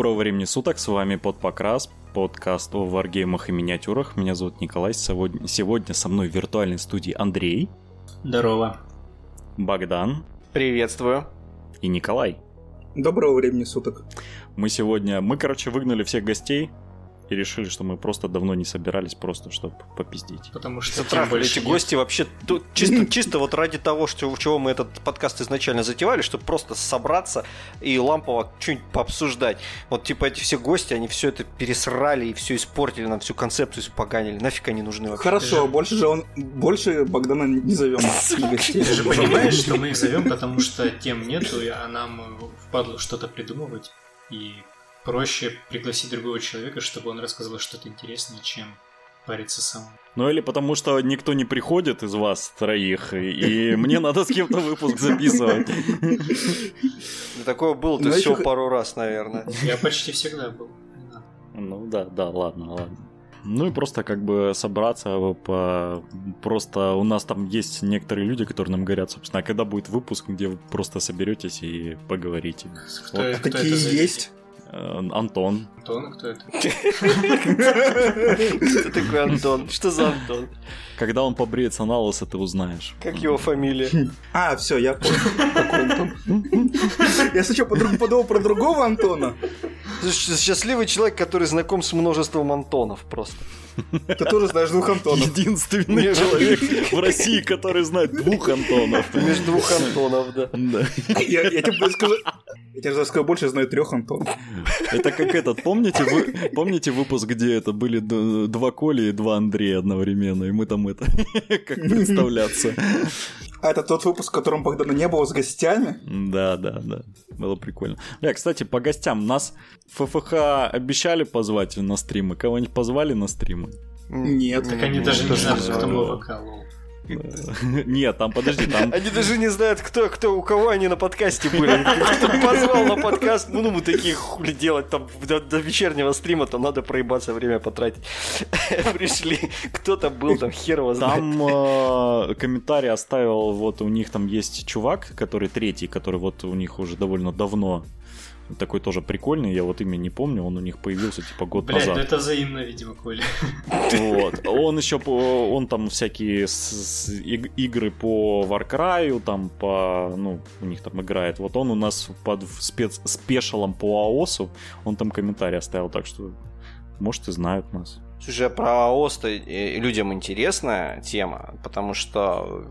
Доброго времени суток, с вами Подпокрас, подкаст о варгеймах и миниатюрах. Меня зовут Николай, сегодня, сегодня со мной в виртуальной студии Андрей. Здорово. Богдан. Приветствую. И Николай. Доброго времени суток. Мы сегодня, мы, короче, выгнали всех гостей, и решили, что мы просто давно не собирались, просто чтобы попиздить. Потому что Затрахали эти гости вообще чисто, чисто вот ради того, что, чего мы этот подкаст изначально затевали, чтобы просто собраться и лампово что-нибудь пообсуждать. Вот типа эти все гости, они все это пересрали и все испортили, нам всю концепцию испоганили. Нафиг они нужны вообще? Хорошо, больше же он больше Богдана не зовем. Ты же понимаешь, что мы их зовем, потому что тем нету, а нам впадло что-то придумывать. И проще пригласить другого человека, чтобы он рассказал что-то интересное, чем париться сам. Ну или потому что никто не приходит из вас троих, и мне надо с кем-то выпуск записывать. Такое было-то ну, всего пару раз, наверное. Я почти всегда был. Ну да, да, ладно, ладно. Ну и просто как бы собраться по... Просто у нас там есть некоторые люди, которые нам говорят, собственно, а когда будет выпуск, где вы просто соберетесь и поговорите. Кто, вот. кто Такие есть? Э, Антон. Антон, кто это? Кто такой Антон? Что за Антон? Когда он побреется на лысо, ты узнаешь. Как его фамилия? А, все, я понял. Я сначала подумал про другого Антона. Счастливый человек, который знаком с множеством Антонов просто. Ты тоже знаешь двух Антонов. Единственный человек в России, который знает двух Антонов. Между двух Антонов, да. Я, я тебе скажу, я тебе скажу, больше знаю трех Антонов. Это как этот, помните, вы, помните выпуск, где это были два Коли и два Андрея одновременно, и мы там это, как представляться. А это тот выпуск, в котором Богдана не было с гостями? Да, да, да. Было прикольно. Бля, кстати, по гостям. Нас ФФХ обещали позвать на стримы. Кого-нибудь позвали на стримы? Нет. Так они даже не знают, кто был вокал. Нет, там подожди, там... Они даже не знают, кто, кто, у кого они на подкасте были. Кто позвал на подкаст, ну, мы такие хули делать, там до, до вечернего стрима, то надо проебаться, время потратить. Пришли, кто-то был, там хер его знает. Там э, комментарий оставил, вот у них там есть чувак, который третий, который вот у них уже довольно давно такой тоже прикольный, я вот имя не помню, он у них появился типа год Блядь, назад. ну это взаимно, видимо, Коля. Вот. Он еще, он там всякие игры по Warcry, там по, ну, у них там играет. Вот он у нас под спец, спешалом по АОСу, он там комментарий оставил, так что, может, и знают нас. Слушай, а про АОС людям интересная тема, потому что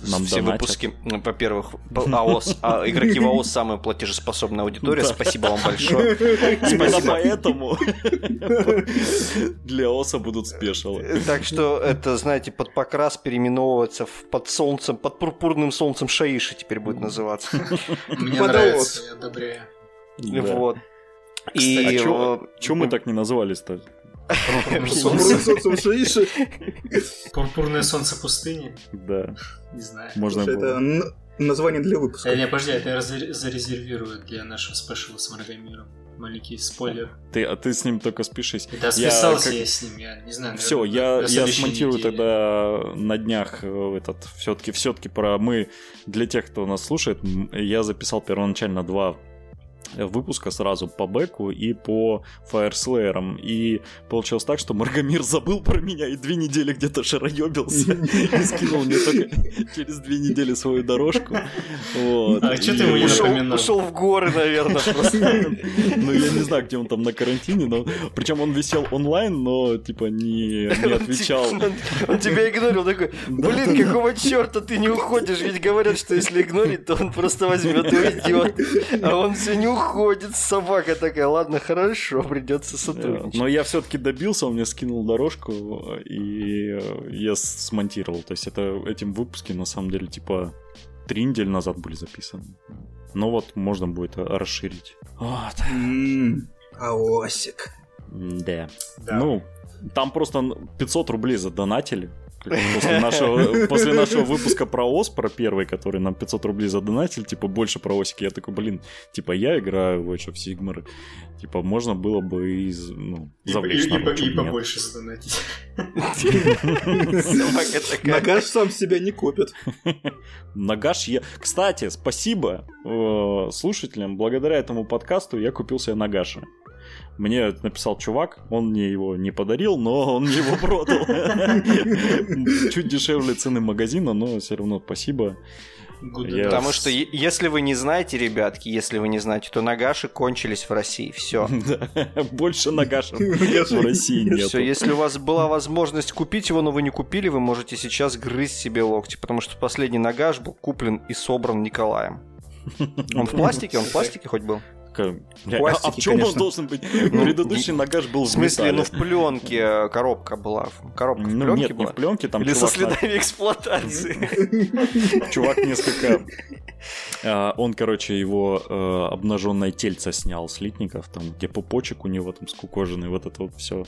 Нам все донатят. выпуски, ну, во-первых, АОС, а игроки в АОС самая платежеспособная аудитория. Спасибо вам большое. Именно поэтому для АОСа будут спешалы. Так что это, знаете, под покрас переименовывается под солнцем, под пурпурным солнцем Шаиши теперь будет называться. Мне нравится, я одобряю. Вот. И а чё мы так не назвались-то? Пурпурное солнце Шаиши. Пурпурное солнце пустыни? Да. Не знаю. Можно Это название для выпуска. Не, подожди, это я зарезервирую для нашего спешила с Маргомиром. Маленький спойлер. Ты, а ты с ним только спишись. Да, списался я, как... я с ним, я не знаю. Все, я, я смонтирую неделе. тогда на днях э, этот все-таки все-таки про мы для тех, кто нас слушает, я записал первоначально два выпуска сразу по Беку и по Фаерслеерам. И получилось так, что Маргомир забыл про меня и две недели где-то шароебился и скинул мне только через две недели свою дорожку. А что ты ему не напоминал? Ушел в горы, наверное, просто. Ну, я не знаю, где он там на карантине, но... Причем он висел онлайн, но, типа, не, не отвечал. Он тебя игнорил, такой, блин, какого черта ты не уходишь? Ведь говорят, что если игнорить, то он просто возьмет и уйдет. А он все не уходит, собака такая, ладно, хорошо, придется сотрудничать. Но я все-таки добился, он мне скинул дорожку, и э, я смонтировал. То есть это этим выпуски, на самом деле, типа, три недели назад были записаны. Но вот можно будет расширить. Вот. Аосик. Да. да. Ну, там просто 500 рублей задонатили. После нашего, после нашего выпуска про ОС, про первый, который нам 500 рублей задонатили, типа, больше про ОСики, я такой, блин, типа, я играю в Age of Sigmar, типа, можно было бы и, ну, завлечь и, народ, и, и нет. побольше задонатить. Нагаш сам себя не копит. Нагаш я... Кстати, спасибо э, слушателям. Благодаря этому подкасту я купил себе Нагаши. Мне написал чувак, он мне его не подарил, но он мне его продал. Чуть дешевле цены магазина, но все равно спасибо. Enough. Потому что если вы не знаете, ребятки, если вы не знаете, то нагаши кончились в России. Все. Больше Нагашев в России нет. Все, если у вас была возможность купить его, но вы не купили, вы можете сейчас грызть себе локти, потому что последний нагаш был куплен и собран Николаем. Он в пластике? Он в пластике хоть был? А пластике, в чем он конечно. должен быть? Предыдущий Нагаш был В в смысле, ну металле. в пленке коробка была. Коробка в Ну пленке нет, не была? в пленке, там Или со чувак следами эксплуатации. Чувак несколько... а, Он, короче, его э, обнаженное тельце снял с литников, там, где пупочек у него там скукоженный, вот это вот все.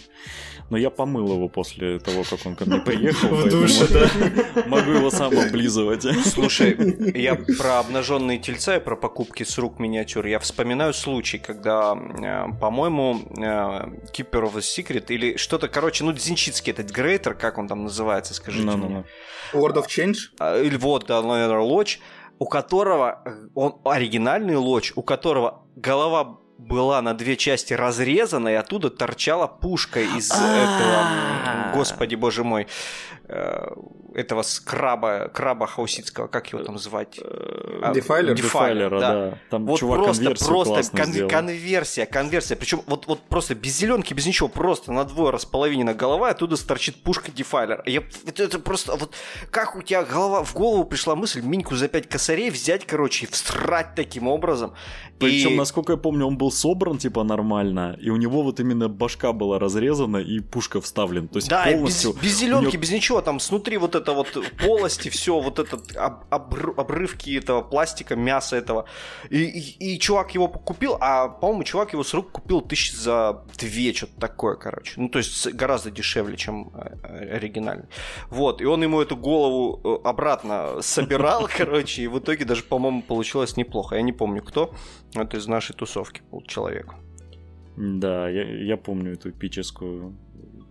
Но я помыл его после того, как он ко мне приехал. В душе, да. Могу его сам облизывать. Слушай, я про обнаженные тельца и про покупки с рук миниатюр. Я вспоминаю случай, когда, э, по-моему, э, Keeper of the Secret или что-то, короче, ну, Зинчитский этот Грейтер, как он там называется, скажите мне. Ну-ну-ну. World of Change? А, Или вот, да, наверное, Лоч, у которого, э, он оригинальный Лоч, у которого голова была на две части разрезана, и оттуда торчала пушка из этого, м, господи боже мой, этого скраба, краба хауситского, как его там звать? А, Дефайлер? Дефайлера, да. да. Там Вот чувак просто, конверсию просто классно кон- сделал. конверсия, конверсия. Причем вот, вот просто без зеленки, без ничего, просто на двое располовинена голова, и оттуда торчит пушка дефайлер. Я, это, это просто вот как у тебя голова, в голову пришла мысль Миньку за пять косарей взять, короче, и всрать таким образом. Причем, и... насколько я помню, он был собран типа нормально, и у него вот именно башка была разрезана и пушка вставлена. То есть Да, полностью... без, без зеленки, него- без ничего, там снутри вот это вот полости, все, вот этот об- обры- обрывки этого пластика, мяса этого. И, и- и чувак его купил, а, по-моему, чувак его с рук купил тысяч за две, что-то такое, короче. Ну, то есть гораздо дешевле, чем э, оригинальный. Вот, и он ему эту голову э, обратно собирал, короче, и в итоге даже, по-моему, получилось неплохо. Я не помню, кто. Это из нашей тусовки был человек. Да, я, я помню эту эпическую.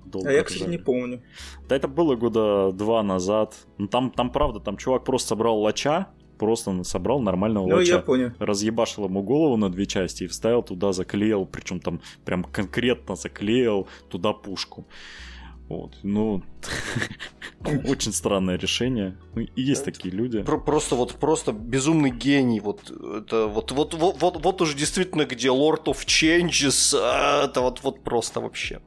Долго А я, кстати, не помню. Да это было года два назад. Ну, там, там правда, там чувак просто собрал лача, просто собрал нормального Ну, лача. я понял. разъебашил ему голову на две части и вставил туда, заклеил, причем там прям конкретно заклеил туда пушку. Вот, ну, очень странное решение. Ну, и есть такие люди. Про- просто вот просто безумный гений. Вот это вот вот вот вот, вот уж действительно где Lord of Changes. а, Это вот вот просто вообще.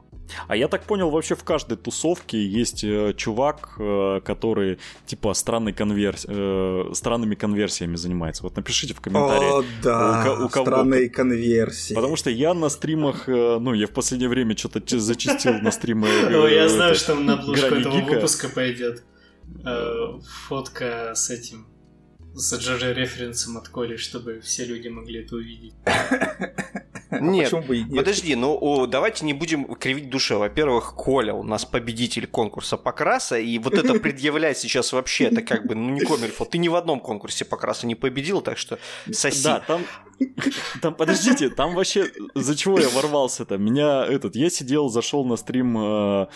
А я так понял, вообще в каждой тусовке есть э, чувак, э, который типа странной конверс... э, странными конверсиями занимается. Вот напишите в комментариях. О, да, У у кого- странные конверсии. Потому что я на стримах, э, ну, я в последнее время что-то зачистил на стримы. э, Ой, я знаю, что на обложку этого выпуска пойдет э, фотка с этим с GG референсом от Коли, чтобы все люди могли это увидеть. Нет. Почему бы и нет? Подожди, ну о, давайте не будем кривить душе. Во-первых, Коля у нас победитель конкурса покраса, и вот это предъявлять сейчас вообще, это как бы, ну не Комильфо, ты ни в одном конкурсе покраса не победил, так что соси. Да, там, там, подождите, там вообще, за чего я ворвался-то? Меня этот, я сидел, зашел на стрим э,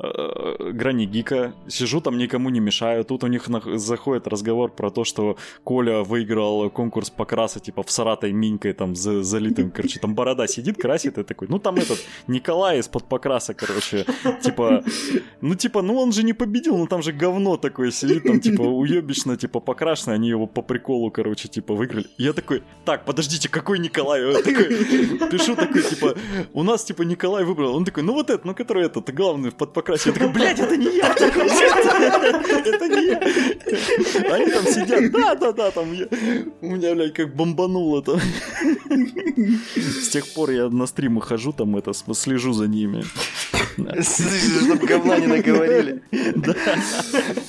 э, Грани Гика, сижу там, никому не мешаю, тут у них на- заходит разговор про то, что Коля выиграл конкурс покраса, типа, в Саратой Минькой, там, за- залитым, короче, там борода сидит, красит, и такой, ну, там этот, Николай из-под покраса, короче, типа, ну, типа, ну, он же не победил, ну, там же говно такое сидит, там, типа, уебищно, типа, покрашено, они его по приколу, короче, типа, выиграли. И я такой, так, подождите, какой Николай? Я такой, пишу такой, типа, у нас, типа, Николай выбрал. Он такой, ну, вот это, ну, который этот, главный под покрасе. Я такой, блядь, это не я! Такой, «Нет, Это не я! Они там сидят, да-да-да, там, я- у меня, блядь, как бомбануло там. С тех пор я на стримы хожу, там, это, слежу за ними. Чтобы говна не наговорили.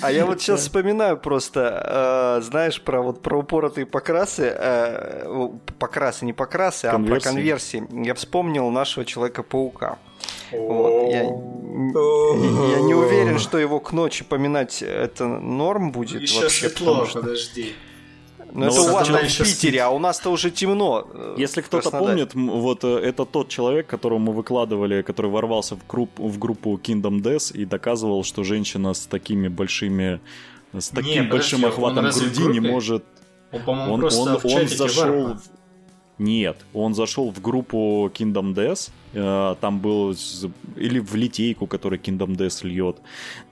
А я вот сейчас вспоминаю просто, э, знаешь, про вот про упоротые покрасы, э, покрасы, не покрасы, а про конверсии. Я вспомнил нашего Человека-паука. Вот, я, я не уверен, что его к ночи поминать это норм будет Еще вообще. светло, что- подожди. Ну, Ну, это у вас там в Питере, а у нас-то уже темно. э, Если кто-то помнит, вот э, это тот человек, которого мы выкладывали, который ворвался в, групп, в группу Kingdom Death и доказывал, что женщина с такими большими, с таким подожди, большим он охватом груди не может Он, по-моему, он, просто он, в он зашел... В- Нет, он зашел в группу Kingdom Death, э, там был... с- Или в литейку, который Kingdom Death льет.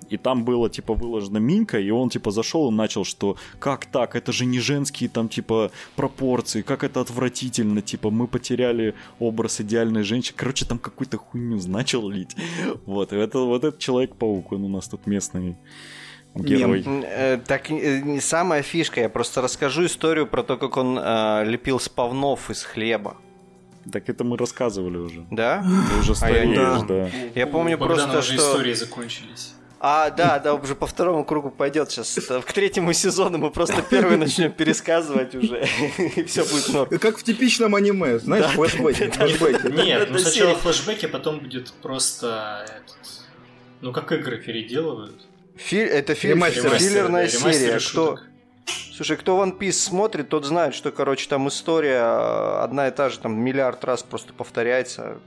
И там было, типа, выложена минька, и он, типа, зашел и начал, что как так, это же не женские, там, типа, пропорции, как это отвратительно, типа, мы потеряли образ идеальной женщины. Короче, там какую-то хуйню начал лить. Вот, это, вот этот Человек-паук, он у нас тут местный герой. М, э, Так э, не самая фишка, я просто расскажу историю про то, как он э, лепил спавнов из хлеба. Так это мы рассказывали уже. Да? Ты уже А я не- стареешь, да. Я помню У Богдана просто, уже что- истории закончились. А, да, да, уже по второму кругу пойдет сейчас. К третьему сезону мы просто первый начнем пересказывать уже, и все будет норм. Как в типичном аниме, знаешь, флешбеки. Нет, ну сначала флешбеки, потом будет просто. Ну, как игры переделывают. Фи- Это фи- Ремастер. филлерная Ремастеры серия. Кто... шуток. Слушай, кто One Piece смотрит, тот знает, что, короче, там история э, одна и та же, там миллиард раз просто повторяется.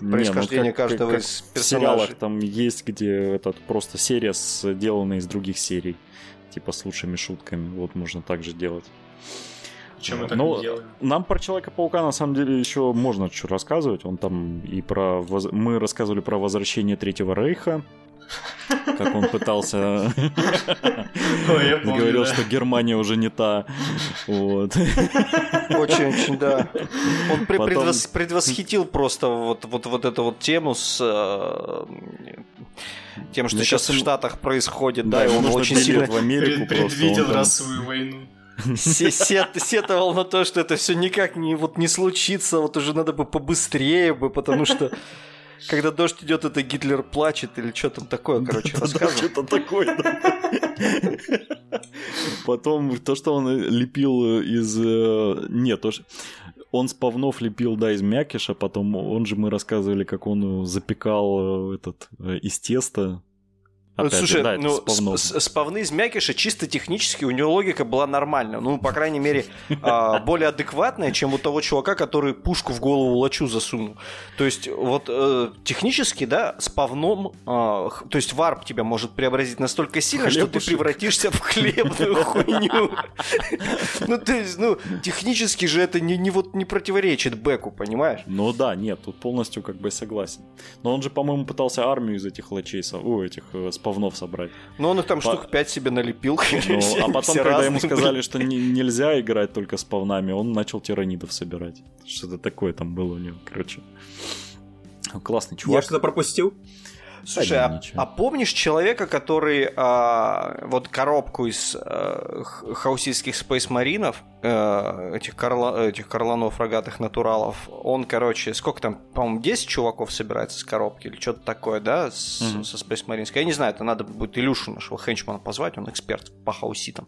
Не, происхождение ну, как- каждого как из В персонажей. сериалах там есть, где этот просто серия сделана из других серий. Типа с лучшими шутками. Вот можно так же делать. Чем мы так Ну, не делаем? Нам про Человека-паука на самом деле еще можно что рассказывать. Он там и про... Мы рассказывали про возвращение Третьего Рейха. Как он пытался... Говорил, что Германия уже не та. Вот. Очень-очень, да. Он предвосхитил просто вот, вот, вот эту вот тему с э, тем, что сейчас в Штатах происходит, да, и он очень сильно в Америку. Предвидел расовую войну. се- сет- сетовал на то, что это все никак не, вот, не случится, вот уже надо бы побыстрее бы, потому что когда дождь идет, это Гитлер плачет или что там такое, короче, рассказывал. что-то такое. Потом то, что он лепил из... э, Нет, то, что... Он с павнов лепил, да, из мякиша, потом он же мы рассказывали, как он запекал э, этот э, из теста. Ну, Опять же, слушай, да, это ну, спавны из мякиша чисто технически у него логика была нормальная. Ну, по крайней мере, а, более адекватная, чем у того чувака, который пушку в голову лачу засунул. То есть, вот э, технически, да, с павном, а, то есть варп тебя может преобразить настолько сильно, что ты превратишься в хлебную хуйню. Ну, то есть, ну, технически же это не вот не противоречит Беку, понимаешь? Ну да, нет, тут полностью как бы согласен. Но он же, по-моему, пытался армию из этих лачей, у этих э, спавнов собрать. Ну, он их там По- штук 5 себе налепил. Ну, а потом, когда разные, ему блин. сказали, что не- нельзя играть только с павнами, он начал тиранидов собирать. Что-то такое там было у него, короче. Классный Я чувак. что-то пропустил? Слушай, а, а помнишь человека, который а, вот коробку из а, х- хауситских спейсмаринов, э, этих, карла- этих карланов рогатых натуралов, он, короче, сколько там, по-моему, 10 чуваков собирается с коробки или что-то такое, да, с- Мгм. со спейсмаринской. Я не знаю, это надо будет Илюшу нашего хенчмана позвать, он эксперт по хауситам.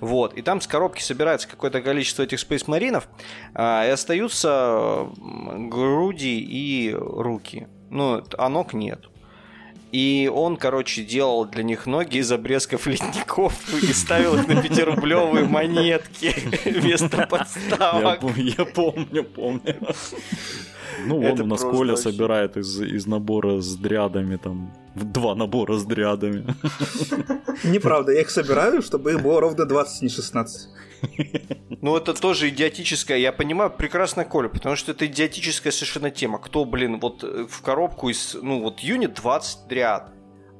Вот, и там с коробки собирается какое-то количество этих спейсмаринов, а, и остаются груди и руки. Ну, а ног нет. И он, короче, делал для них ноги из обрезков ледников и ставил их на пятирублевые монетки вместо подставок. я помню, помню. Ну, вон у нас Коля собирает из, из набора с дрядами, там, два набора с дрядами. Неправда, я их собираю, чтобы их было ровно 20, не 16. Ну, это тоже идиотическая, я понимаю прекрасно Коля, потому что это идиотическая совершенно тема. Кто, блин, вот э, в коробку из, ну, вот юнит 20 дряд,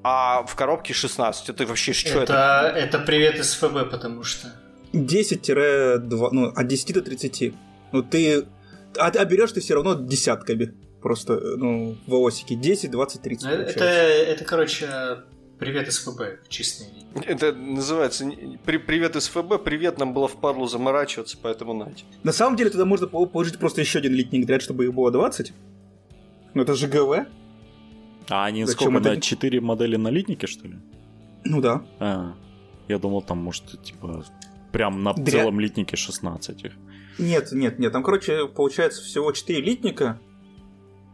а в коробке 16, это вообще что это? Это, это привет из ФБ, потому что... 10-2, ну, от 10 до 30. Ну, ты... А, а берешь ты все равно десятками. Просто, э, ну, волосики. 10, 20, 30. Ну, Это, получается. это, короче, привет из ФБ в чистом виде. Это называется при- привет из ФБ, привет, нам было впадлу заморачиваться, поэтому нате. На самом деле туда можно пол- положить просто еще один литник дряд, чтобы их было 20. Ну, это же ГВ. А они Зачем сколько, это? на 4 модели налитники, что ли? Ну да. А, я думал, там, может, типа, прям на Дря- целом литнике 16 их. Нет, нет, нет. Там, короче, получается всего 4 литника.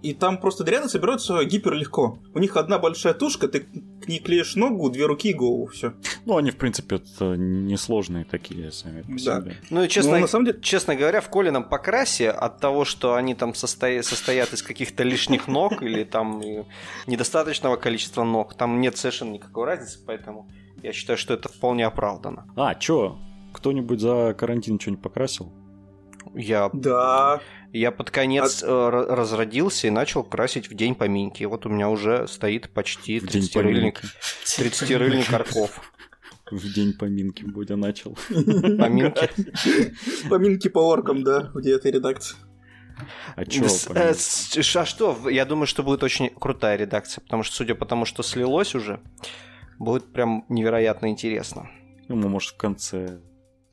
И там просто дряны собираются гиперлегко. У них одна большая тушка, ты к ней клеишь ногу, две руки и голову, все. Ну, они, в принципе, это несложные такие сами по Да. себе. Ну и честно, Ну, на самом деле, честно говоря, в Колином покрасе от того, что они там состоя- состоят из каких-то лишних ног или там недостаточного количества ног, там нет совершенно никакой разницы, поэтому я считаю, что это вполне оправдано. А, чё? Кто-нибудь за карантин что-нибудь покрасил? Я, да. Я под конец э, ра- разродился и начал красить в день поминки. Вот у меня уже стоит почти В день 30-рыльник, поминки. 30-рыльник арков. В день поминки Бодя начал. Поминки. Поминки по оркам, да, в девятой редакции. А чё? Э, А что? Я думаю, что будет очень крутая редакция, потому что, судя по тому, что слилось уже, будет прям невероятно интересно. Ну, мы, может, в конце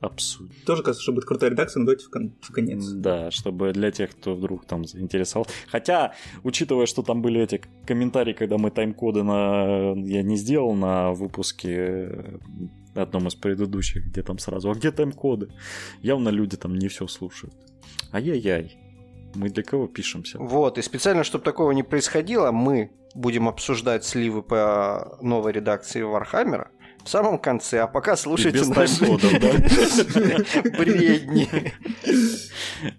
обсудим. Тоже кажется, что будет крутая редакция, но давайте в, кон- в конец. Да, чтобы для тех, кто вдруг там заинтересовал. Хотя, учитывая, что там были эти комментарии, когда мы тайм-коды на... я не сделал на выпуске э, одном из предыдущих, где там сразу, а где тайм-коды? Явно люди там не все слушают. Ай-яй-яй. Мы для кого пишемся? Вот, и специально, чтобы такого не происходило, мы будем обсуждать сливы по новой редакции Warhammer а в самом конце, а пока слушайте наши бредни.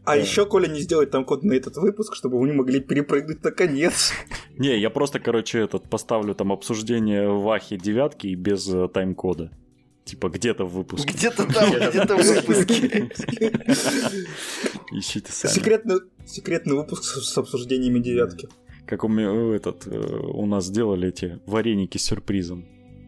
А еще Коля не сделает там код на этот выпуск, чтобы вы не могли перепрыгнуть на конец. Не, я просто, короче, этот поставлю там обсуждение Вахи девятки и без э, тайм-кода. Типа где-то в выпуске. Где-то там, где-то в выпуске. Ищите сами. Секретный, секретный выпуск с, обсуждениями девятки. Как у меня э, этот, э, у нас делали эти вареники с сюрпризом.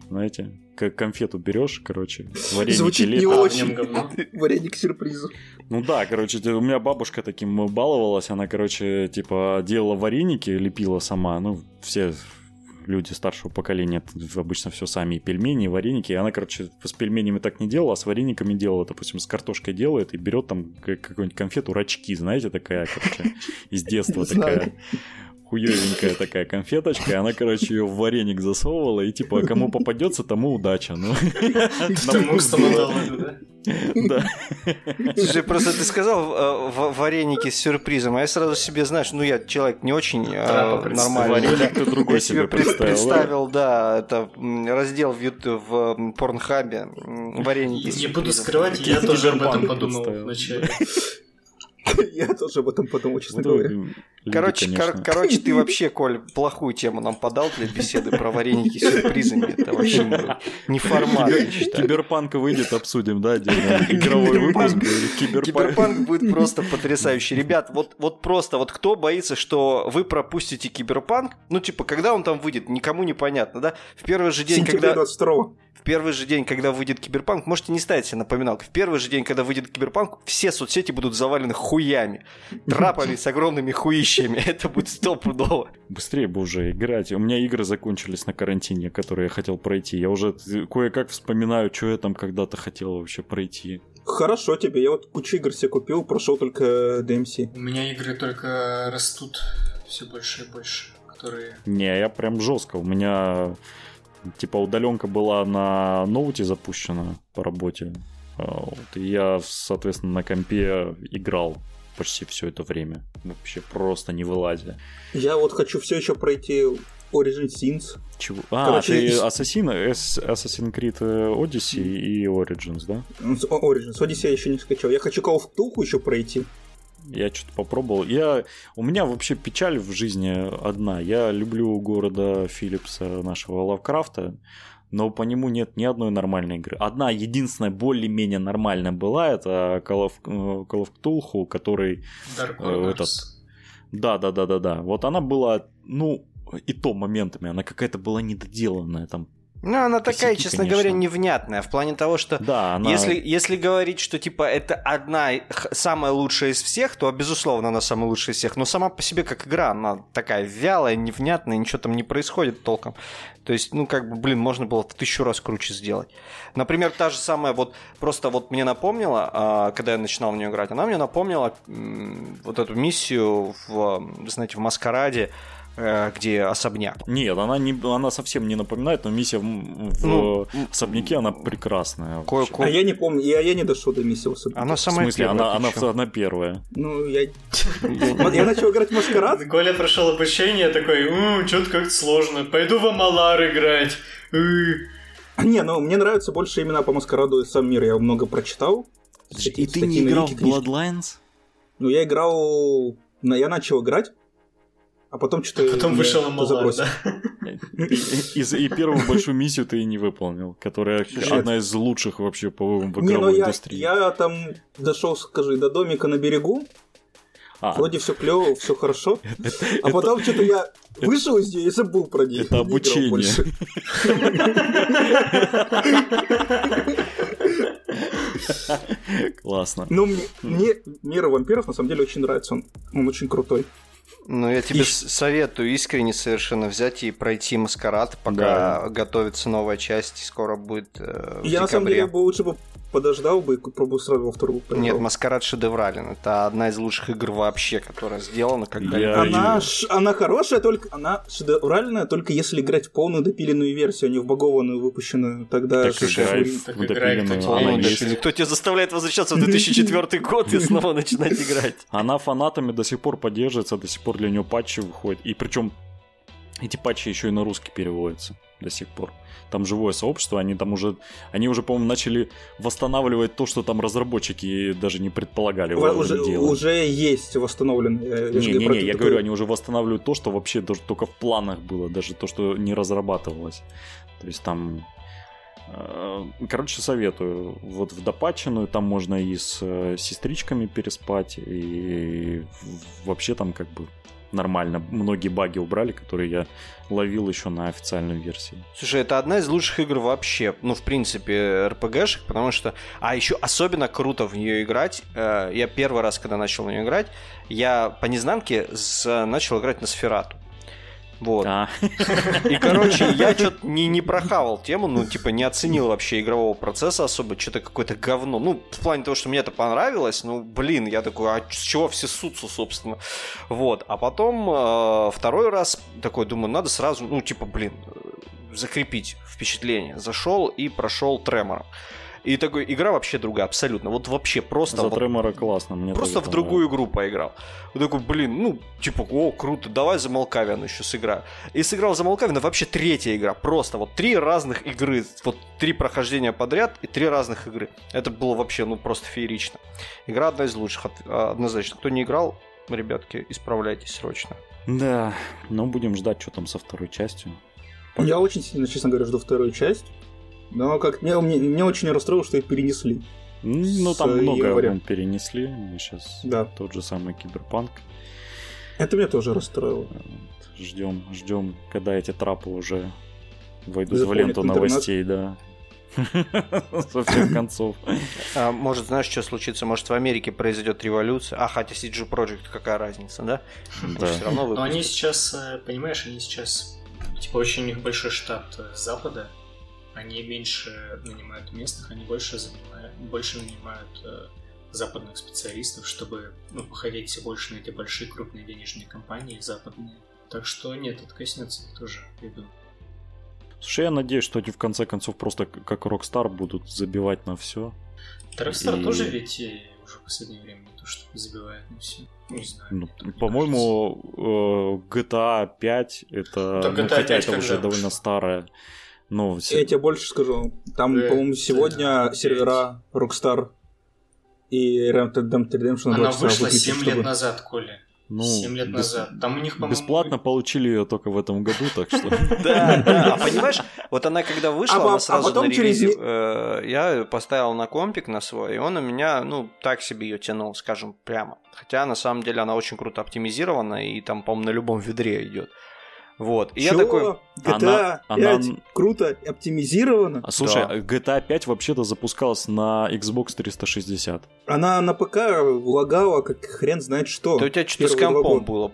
Знаете, как конфету берешь, короче, вареники Звучит не. А, в очень. Вареник сюрпризу. Ну да, короче, у меня бабушка таким баловалась, она, короче, типа делала вареники, лепила сама, ну, все люди старшего поколения обычно все сами, и пельмени, и вареники, и она, короче, с пельменями так не делала, а с варениками делала, допустим, с картошкой делает и берет там какую-нибудь конфету рачки, знаете, такая, короче, из детства такая хуевенькая такая конфеточка, и она, короче, ее в вареник засовывала, и типа, кому попадется, тому удача. Ну, Тому, да? Слушай, просто ты сказал э, в- вареники с сюрпризом, а я сразу себе, знаешь, ну я человек не очень э, нормальный. Вареник ты другой Я себе себе пред- представил. да? представил, да, это раздел в, Порнхабе вареники с Не буду скрывать, я тоже об этом подумал вначале. Я тоже об этом подумал, честно говоря. Короче, кор- короче, ты вообще, Коль, плохую тему нам подал для беседы про вареники с сюрпризами. Это вообще не, не формат, я считаю. Киберпанк выйдет, обсудим, да, отдельно. Игровой выпуск. Киберпанк. Киберпанк будет просто потрясающий. Ребят, вот, вот просто, вот кто боится, что вы пропустите Киберпанк, ну, типа, когда он там выйдет, никому не понятно, да? В первый же день, Сентября когда... 22 В первый же день, когда выйдет Киберпанк, можете не ставить себе напоминалку. В первый же день, когда выйдет Киберпанк, все соцсети будут завалены хуями. Трапами с огромными хуищами. Это будет стопудово. Быстрее бы уже играть. У меня игры закончились на карантине, которые я хотел пройти. Я уже кое-как вспоминаю, что я там когда-то хотел вообще пройти. Хорошо тебе, я вот кучу игр себе купил, прошел только DMC. У меня игры только растут все больше и больше, которые... Не, я прям жестко. У меня типа удаленка была на ноуте запущена по работе. А, вот, и я, соответственно, на компе играл почти все это время. Вообще просто не вылазя. Я вот хочу все еще пройти Origin Sins. Чего? А, Короче, ты из- Assassin, Эс- Assassin's Creed э, Odyssey и Origins, да? Origins, Odyssey я еще не скачал. Я хочу Call of Cthulhu еще пройти. Я что-то попробовал. Я... У меня вообще печаль в жизни одна. Я люблю города Филлипса, нашего Лавкрафта, но по нему нет ни одной нормальной игры. Одна единственная более-менее нормальная была, это Call of, э, Call of Cthulhu, который... Dark Э, этот. Да-да-да-да-да. Вот она была, ну, и то моментами, она какая-то была недоделанная там. Ну, она такая, честно конечно. говоря, невнятная. В плане того, что Да, она... Если, если говорить, что типа это одна самая лучшая из всех, то безусловно она самая лучшая из всех. Но сама по себе как игра, она такая вялая, невнятная, ничего там не происходит толком. То есть, ну как бы, блин, можно было в тысячу раз круче сделать. Например, та же самая вот просто вот мне напомнила, а, когда я начинал в нее играть, она мне напомнила вот эту миссию в, знаете, в Маскараде где особняк. Нет, она, не, она совсем не напоминает, но миссия в, в Ну, особняке, она прекрасная. Вообще. ко- А я не помню, я, я не дошел до миссии особняка. Она В самая смысле, первая, она, ты она, она первая. Ну, я... Я начал играть в Маскарад. Коля прошел обучение, такой, что-то как-то сложно, пойду в Амалар играть. Не, ну, мне нравится больше именно по Маскараду и сам мир. Я много прочитал. Статьи- статьи на Вики, книжки. Bloodlines? Ну, я играл... Я начал играть, а потом что-то... Потом меня вышел забросило. да? И, и- и первую большую миссию ты и не выполнил, которая одна из лучших вообще по в Не, ну игровой я, индустрии. я там дошел, скажи, до домика на берегу, А, вроде все клево, все хорошо, а потом что-то я вышел из нее и забыл про нее. Это не обучение. больше. классно. Ну, мне, мне мир вампиров на самом деле очень нравится, он, он очень крутой. Ну, я тебе И- советую искренне совершенно взять и пройти маскарад, пока готовится новая часть, и скоро будет э, в я на самом декабре. деле бы лучше бы подождал бы и пробовал сразу во вторую поиграл. Нет, маскарад шедеврален. Это одна из лучших игр вообще, которая сделана когда-либо. Я- Она, ш- она хорошая, только она шедевральная, только если играть в полную допиленную версию, а не в багованную выпущенную. Тогда Так же- играй в Так играй, допиленную, кто она тебе есть. да, Кто тебя заставляет возвращаться в 2004 год и снова начинать играть? Она фанатами до сих пор поддерживается, до сих пор для нее патчи выходят. И причем эти патчи еще и на русский переводятся до сих пор. Там живое сообщество, они там уже, они уже, по-моему, начали восстанавливать то, что там разработчики даже не предполагали уже, делать. уже есть восстановленные. я же Не-не-не, про я такое- говорю, они уже восстанавливают то, что вообще даже только в планах было, даже то, что не разрабатывалось. То есть там... э, Короче, советую. Вот в допатченную там можно и с э, сестричками переспать, и вообще там как бы нормально. Многие баги убрали, которые я ловил еще на официальной версии. Слушай, это одна из лучших игр вообще, ну, в принципе, РПГшек, потому что... А еще особенно круто в нее играть. э, Я первый раз, когда начал в нее играть, я по незнанке начал играть на Сферату. Вот. А, И, короче, я что-то не, не прохавал тему, ну, типа, не оценил вообще игрового процесса особо, что-то какое-то говно. Ну, в плане того, что мне это понравилось, ну, блин, я такой, а с чего все сутся, собственно? Вот. А потом э, второй раз такой, думаю, надо сразу, ну, типа, блин, закрепить впечатление. Зашел и прошел тремором. И такой, игра вообще другая, абсолютно. Вот вообще просто... за вот Тремора классно. Мне Просто в другую игру поиграл. Вот такой, блин, ну, типа, о, круто, давай за Малкавиан еще сыграю. И сыграл за Малкавиана вообще третья игра. Просто вот три разных игры. Вот три прохождения подряд и три разных игры. Это было вообще, ну, просто феерично. Игра одна из лучших, от- однозначно. Кто не играл, ребятки, исправляйтесь срочно. Да, но будем ждать, что там со второй частью. Я очень сильно, честно говоря, жду вторую часть. Но как мне, мне, меня очень расстроило, что их перенесли. Ну, С там много января. перенесли. Сейчас Да. тот же самый Киберпанк. Это меня тоже расстроило. Ждем, ждем, когда эти трапы уже войдут в Заполнят ленту интернет. новостей, да. Со всех концов. А, может, знаешь, что случится? Может, в Америке произойдет революция? А, хотя CG Project, какая разница, да? Да. Все равно Но они сейчас, э, понимаешь, они сейчас, типа, очень у них большой штат э, с Запада, они меньше нанимают местных, они больше занимают, больше нанимают э, западных специалистов, чтобы ну, походить все больше на эти большие крупные денежные компании западные. Так что нет, это коснется их тоже, думаю. Слушай, я надеюсь, что они в конце концов просто как Rockstar будут забивать на все. Rockstar И- тоже ведь э, уже в последнее время не то, что забивает на все. Не знаю. Ну, по-моему, э, GTA 5 это, ну, GTA хотя 5 это уже довольно старая. Ну, все- Я тебе больше скажу. Там, Э, по-моему, сегодня да, сервера Rockstar и Red Dead Redemption Она вышла выключат, 7 чтобы- лет назад, Коля. ну, 7 лет назад. Там у них, по-моему... Бесплатно получили ее только в этом году, так что... Да, да, а понимаешь, вот она когда вышла, А по- она а сразу потом на э, я поставил на компик на свой, и он у меня, ну, так себе ее тянул, скажем прямо. Хотя, на самом деле, она очень круто оптимизирована, и там, по-моему, на любом ведре идет. Вот, и я Чё? такой, GTA Она- 5 она- круто оптимизировано. А слушай, Да. GTA 5 вообще-то запускалась на Xbox 360. Она на ПК лагала, как хрен знает что. да у тебя что-то с компом было.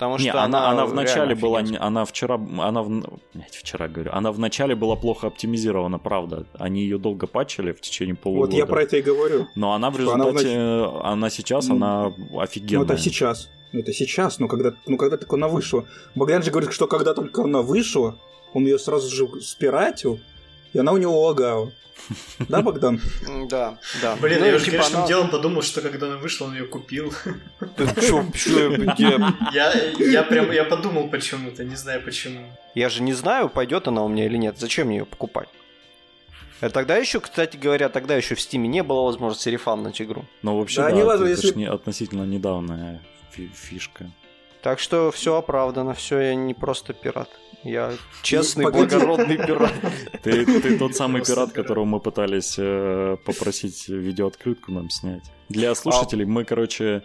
Потому Не, что она, она реально вначале была, не- она вчера, она, в- блядь, вчера говорю, она вначале была плохо оптимизирована, правда. Они ее долго патчили в течение полугода. Вот я про это и говорю. Но она в Что она результате, она сейчас, Ну, она Ну, офигенная. это сейчас. Ну, это сейчас, но когда, ну, когда только она вышла. Богдан же говорит, что когда только она вышла, он ее сразу же спиратил, и она у него лагала. Да, Богдан? Да, да. Блин, Ну, я уже типа грешным она- делом подумал, что когда она вышла, он ее купил. Чё? Я, я прям, я подумал почему-то, не знаю почему. Я же не знаю, пойдет она у меня или нет. Зачем мне ее покупать? А тогда еще, кстати говоря, тогда еще в Стиме не было возможности рефанднуть игру. Но вообще, Да, да, не важно, это если- ж не относительно недавняя фи- фишка. Так что все оправдано, все, я не просто пират. Я честный, Погоди. благородный пират. Ты, ты тот самый пират, которого мы пытались э, попросить видеооткрытку нам снять. Для слушателей мы, короче,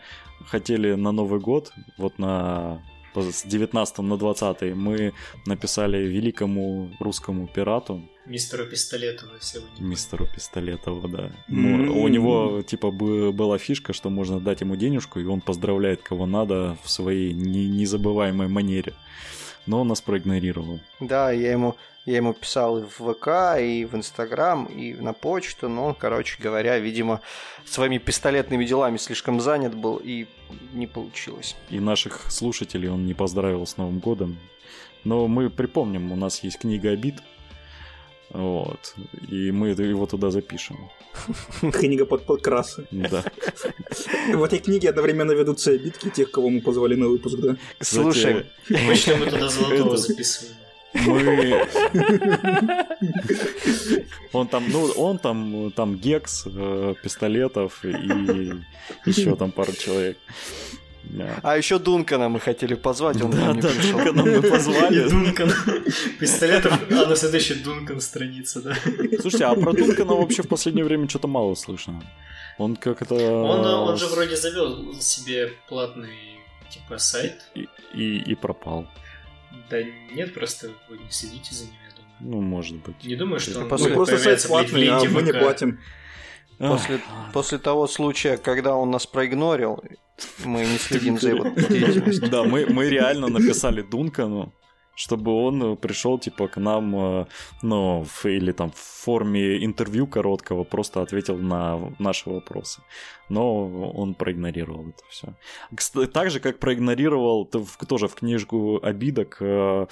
хотели на Новый год, вот на с 19 на 20 мы написали великому русскому пирату, Мистеру Пистолетову, если вы не мистеру Пистолетову, да. Мо- У него, типа, бы- была фишка, что можно дать ему денежку, и он поздравляет кого надо в своей не- незабываемой манере. Но он нас проигнорировал. Да, я ему, я ему писал и в ВК, и в Инстаграм, и на почту, но он, короче говоря, видимо, своими пистолетными делами слишком занят был, и не получилось. И наших слушателей он не поздравил с Новым годом. Но мы припомним, у нас есть книга обид. Вот. И мы его туда запишем. Книга под подкрасы. Да. В этой книге одновременно ведутся обидки тех, кого мы позвали на выпуск, да? Слушай, Обычно мы туда золотого записываем. мы... Он там, ну, он там, там Гекс, э, Пистолетов и еще там пару человек. Да. А еще Дункана мы хотели позвать, он Да, нам не да, пришел. Дункана мы позвали. Дункан. Пистолетов, а на следующей Дункан страница, да. Слушайте, а про Дункана вообще в последнее время что-то мало слышно. Он как это... Он, он же вроде завел себе платный типа сайт. И, и, и пропал. Да нет, просто вы не следите за ним, я думаю. Ну, может быть. Не думаю, что он Ну, просто сайт платный, а мы не платим. После, Ах. после того случая, когда он нас проигнорил, мы не следим за его деятельностью. Да, мы, мы реально написали Дункану, чтобы он пришел типа к нам, э, ну, в- или там в форме интервью короткого, просто ответил на наши вопросы. Но он проигнорировал это все. Так же, как проигнорировал тоже в книжку обидок э,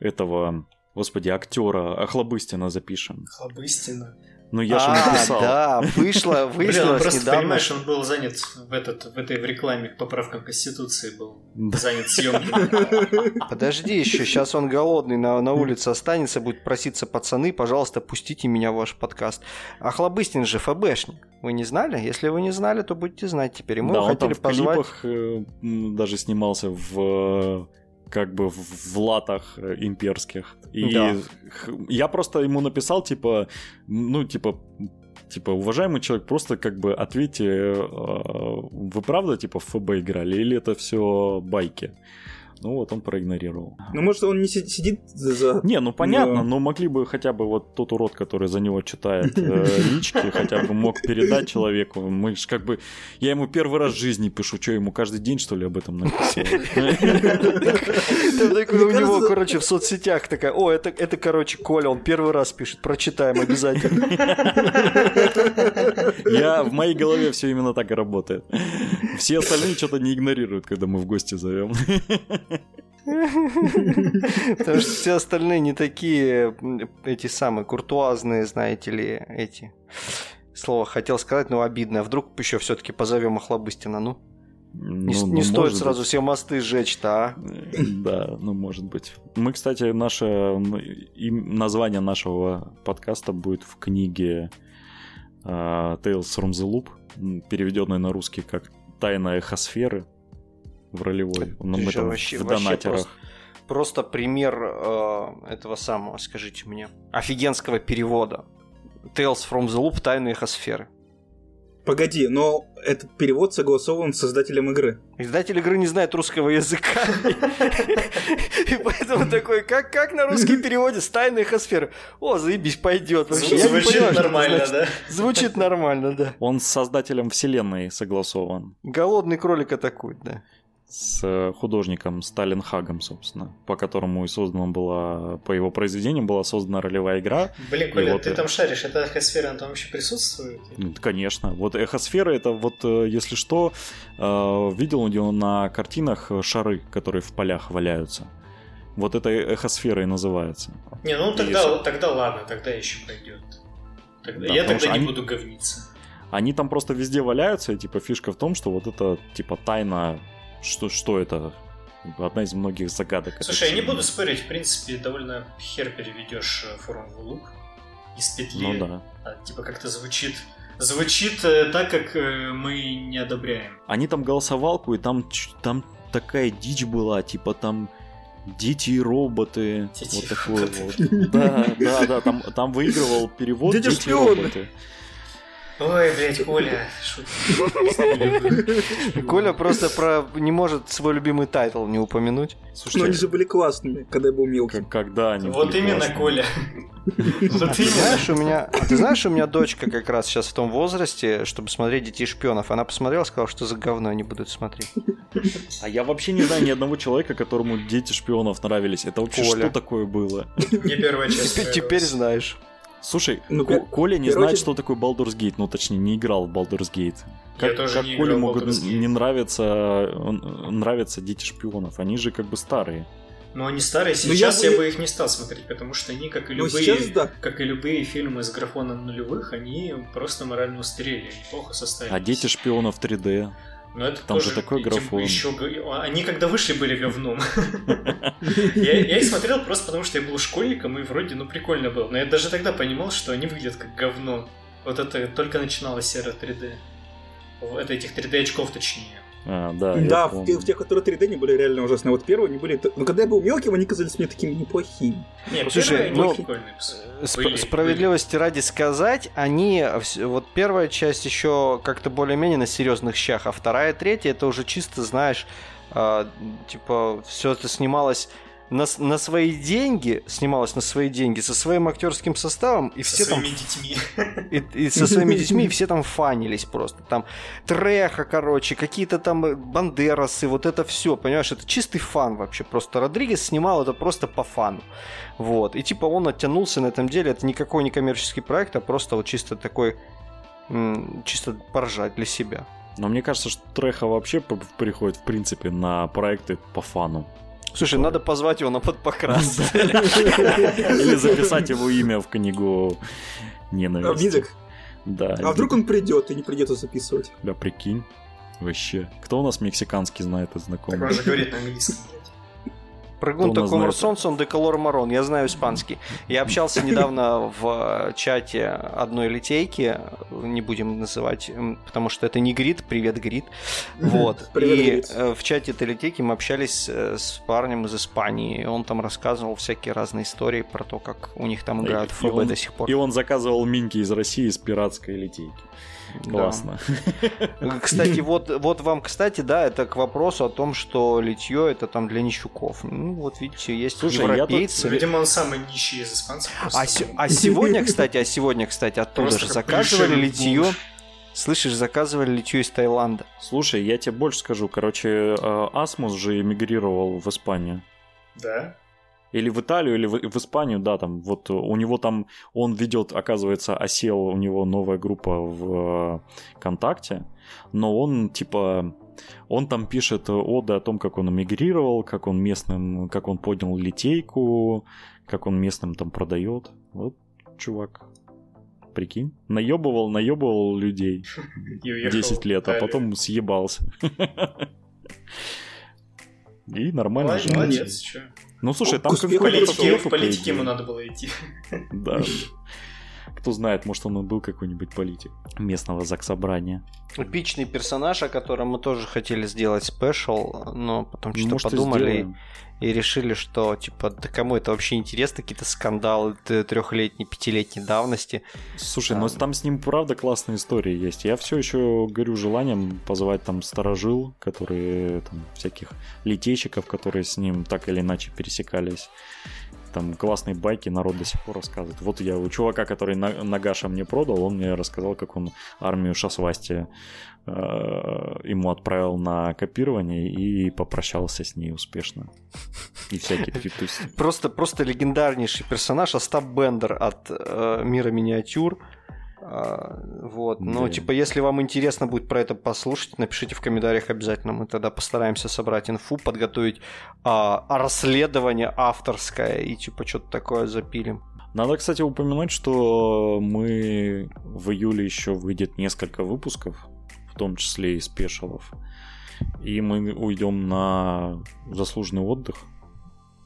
этого, господи, актера Охлобыстина запишем. Хлобыстина. Ну, я же а, написал. да, вышло, Блин, вышло с просто, недавно. понимаешь, он был занят в, этот, в этой в рекламе к поправкам Конституции был Да. занят съемкой. Подожди еще, сейчас он голодный на, на улице останется, будет проситься, пацаны, пожалуйста, пустите меня в ваш подкаст. А Хлобыстин же ФБшник. Вы не знали? Если вы не знали, то будете знать теперь. И мы да, его он там хотели в позвать. клипах э, даже снимался в как бы в, латах э, имперских. И Да. я просто ему написал, типа, ну, типа, типа, уважаемый человек, просто как бы ответьте, э, вы правда, типа, в ФБ играли, или это все байки? Ну вот он проигнорировал. Ну, может, он не си- сидит за... Не, ну понятно, но могли бы хотя бы вот тот урод, который за него читает э, лички, хотя бы мог передать человеку. Мы ж как бы... Я ему первый раз в жизни пишу, что ему каждый день, что ли, об этом такой у него, короче, в соцсетях такая, о, это, это, короче, Коля, он первый раз пишет, прочитаем обязательно. Я в моей голове все именно так и работает. Все остальные что-то не игнорируют, когда мы в гости зовем. Потому что все остальные не такие, эти самые, куртуазные, знаете ли, эти... Слово хотел сказать, но обидно. Вдруг еще все-таки позовем Охлобыстина, ну? Не, Ну, не ну, стоит сразу быть. все мосты сжечь-то, а? Да, ну может быть. Мы, кстати, наше название нашего подкаста будет в книге а, Tales from the Loop, переведенной на русский как Тайна эхосферы в ролевой. Мы же там вообще- в вообще донатерах. Просто пример э, этого самого, скажите мне, офигенского перевода. Tales from the Loop Тайны Эхосферы. Погоди, но этот перевод согласован с создателем игры. Издатель игры не знает русского языка. И поэтому такой, как, как на русский переводе с тайной эхосферы? О, заебись, пойдет. Вообще, Звучит понимаю, это нормально, да? Звучит нормально, да. Он с создателем вселенной согласован. Голодный кролик атакует, да. С художником Сталин Хагом, собственно, по которому и создана была, по его произведениям была создана ролевая игра. Блин, Коля, вот ты там шаришь, эта эхосфера, она там вообще присутствует? Конечно. Вот эхосфера это вот, э, если что, э, видел он на картинах шары, которые в полях валяются. Вот это эхосфера и называется. Не, ну тогда, если... тогда ладно, тогда еще пойдет. Тогда... Да, Я тогда не они... буду говниться. Они там просто везде валяются, и типа фишка в том, что вот это типа тайна что, что это? Одна из многих загадок. Слушай, я не буду спорить, в принципе, довольно хер переведешь э, формулу лук из петли. Ну да. А, типа как-то звучит звучит э, так, как э, мы не одобряем. Они там голосовалку, и там, там такая дичь была, типа там дети и роботы. Дети вот такой вот. Да, да, да, там, там выигрывал перевод дети, дети и роботы. Ой, блядь, Коля, Коля просто про не может свой любимый тайтл не упомянуть. Слушайте, Но они же были классными, когда я был мелкий. Когда они Вот именно, Коля. Ты знаешь, у меня, ты знаешь, у меня дочка как раз сейчас в том возрасте, чтобы смотреть детей шпионов. Она посмотрела, сказала, что за говно они будут смотреть. А я вообще не знаю ни одного человека, которому дети шпионов нравились. Это вообще Коля. что такое было? Не первая часть. Теперь знаешь. Слушай, ну, Коля не знает, что такое Baldur's Gate, ну точнее не играл в Baldur's Gate. Как, Я тоже как не Коле играл могут не нравиться, нравятся дети шпионов? Они же как бы старые. Но они старые, Ну, сейчас я я, бы- бы их не стал смотреть, потому что они, как и Ну, любые, сейчас да. как и любые фильмы с графоном нулевых, они просто морально устарели, они плохо составились. А дети шпионов 3D. Но это там тоже же такой графон. еще г- Они когда вышли были говном. Я их смотрел просто потому, что я был школьником, и вроде, ну, прикольно было. Но я даже тогда понимал, что они выглядят как говно. Вот это только начиналась эра 3D. В- Это этих 3D очков точнее. А, да, Да, в, те- в тех, которые 3D, они были реально ужасные. Вот первые, они были... Ну, когда я был мелким, они казались мне такими неплохими. Не, Слушай, первые ну, они прикольные. Сп- Были, справедливости ради сказать, они вот первая часть еще как-то более-менее на серьезных щах, а вторая, третья это уже чисто, знаешь, а, типа все это снималось на, на свои деньги, снималось на свои деньги со своим актерским составом и Со все там своими детьми. и, и со своими детьми, и все там фанились просто. Там Треха, короче, какие-то там э, Бандерасы, вот это все, понимаешь, это чистый фан вообще. Просто Родригес снимал это просто по фану. Вот. И типа он оттянулся на этом деле. Это никакой не коммерческий проект, а просто вот чисто такой чисто поржать для себя. Но мне кажется, что Треха вообще приходит, в принципе, на проекты по фану. Слушай, надо позвать его на подпокрас. Или записать его имя в книгу А ненависти. Мидок? Да. А вдруг он придет и не придется записывать? Да, прикинь. Вообще. Кто у нас мексиканский знает из Так он же говорит на английском. Блядь. Прыгун Кто у нас такой знает? сон сон де колор марон. Я знаю испанский. Я общался недавно в чате одной литейки, не будем называть, потому что это не Грит, привет, Грит. Вот. Привет, И э, в чате этой литейки мы общались э, с парнем из Испании. Он там рассказывал всякие разные истории про то, как у них там играют в И ФБ он- до сих пор. И он заказывал минки из России из пиратской литейки. Да. Классно. Кстати, вот, вот вам, кстати, да, это к вопросу о том, что литье это там для нищуков. Ну, вот видите, есть Слушай, я тут- европейцы. Видимо, он самый нищий из испанцев. А, се- а сегодня, кстати, а сегодня, кстати, оттуда Просто же заказывали литье. Слышишь, заказывали литье из Таиланда. Слушай, я тебе больше скажу. Короче, э, Асмус же эмигрировал в Испанию. Да? Или в Италию, или в, в Испанию, да, там вот у него там, он ведет, оказывается, осел, у него новая группа в э, ВКонтакте, но он типа, он там пишет оды о том, как он эмигрировал, как он местным, как он поднял литейку, как он местным там продает. Вот, чувак, прикинь, наебывал, наебывал людей И уехал 10 лет, а потом съебался. И нормально живет. молодец. Ну слушай, там как катастрофа, в по политике ему надо было идти. Да. Кто знает, может он и был какой-нибудь политик местного заксобрания. Эпичный персонаж, о котором мы тоже хотели сделать спешл, но потом что-то Может, и подумали сделаем. и решили, что типа да кому это вообще интересно, какие-то скандалы трехлетней, пятилетней давности. Слушай, Да. но там с ним правда классные истории есть. Я все еще горю желанием позвать там сторожил, которые там всяких литейщиков, которые с ним так или иначе пересекались. Там классные байки народ до сих пор рассказывает. Вот я у чувака, который на, Нагаша мне продал, он мне рассказал, как он армию Шасвасти э, ему отправил на копирование и попрощался с ней успешно. И всякие фитусы. Просто, просто легендарнейший персонаж Остап Бендер от э, мира миниатюр. А, вот. Ну, да. типа, если вам интересно будет про это послушать, напишите в комментариях обязательно. Мы тогда постараемся собрать инфу, подготовить а, расследование авторское и типа что-то такое запилим. Надо, кстати, упомянуть, что мы в июле еще выйдет несколько выпусков, в том числе и спешалов. И мы уйдем на заслуженный отдых.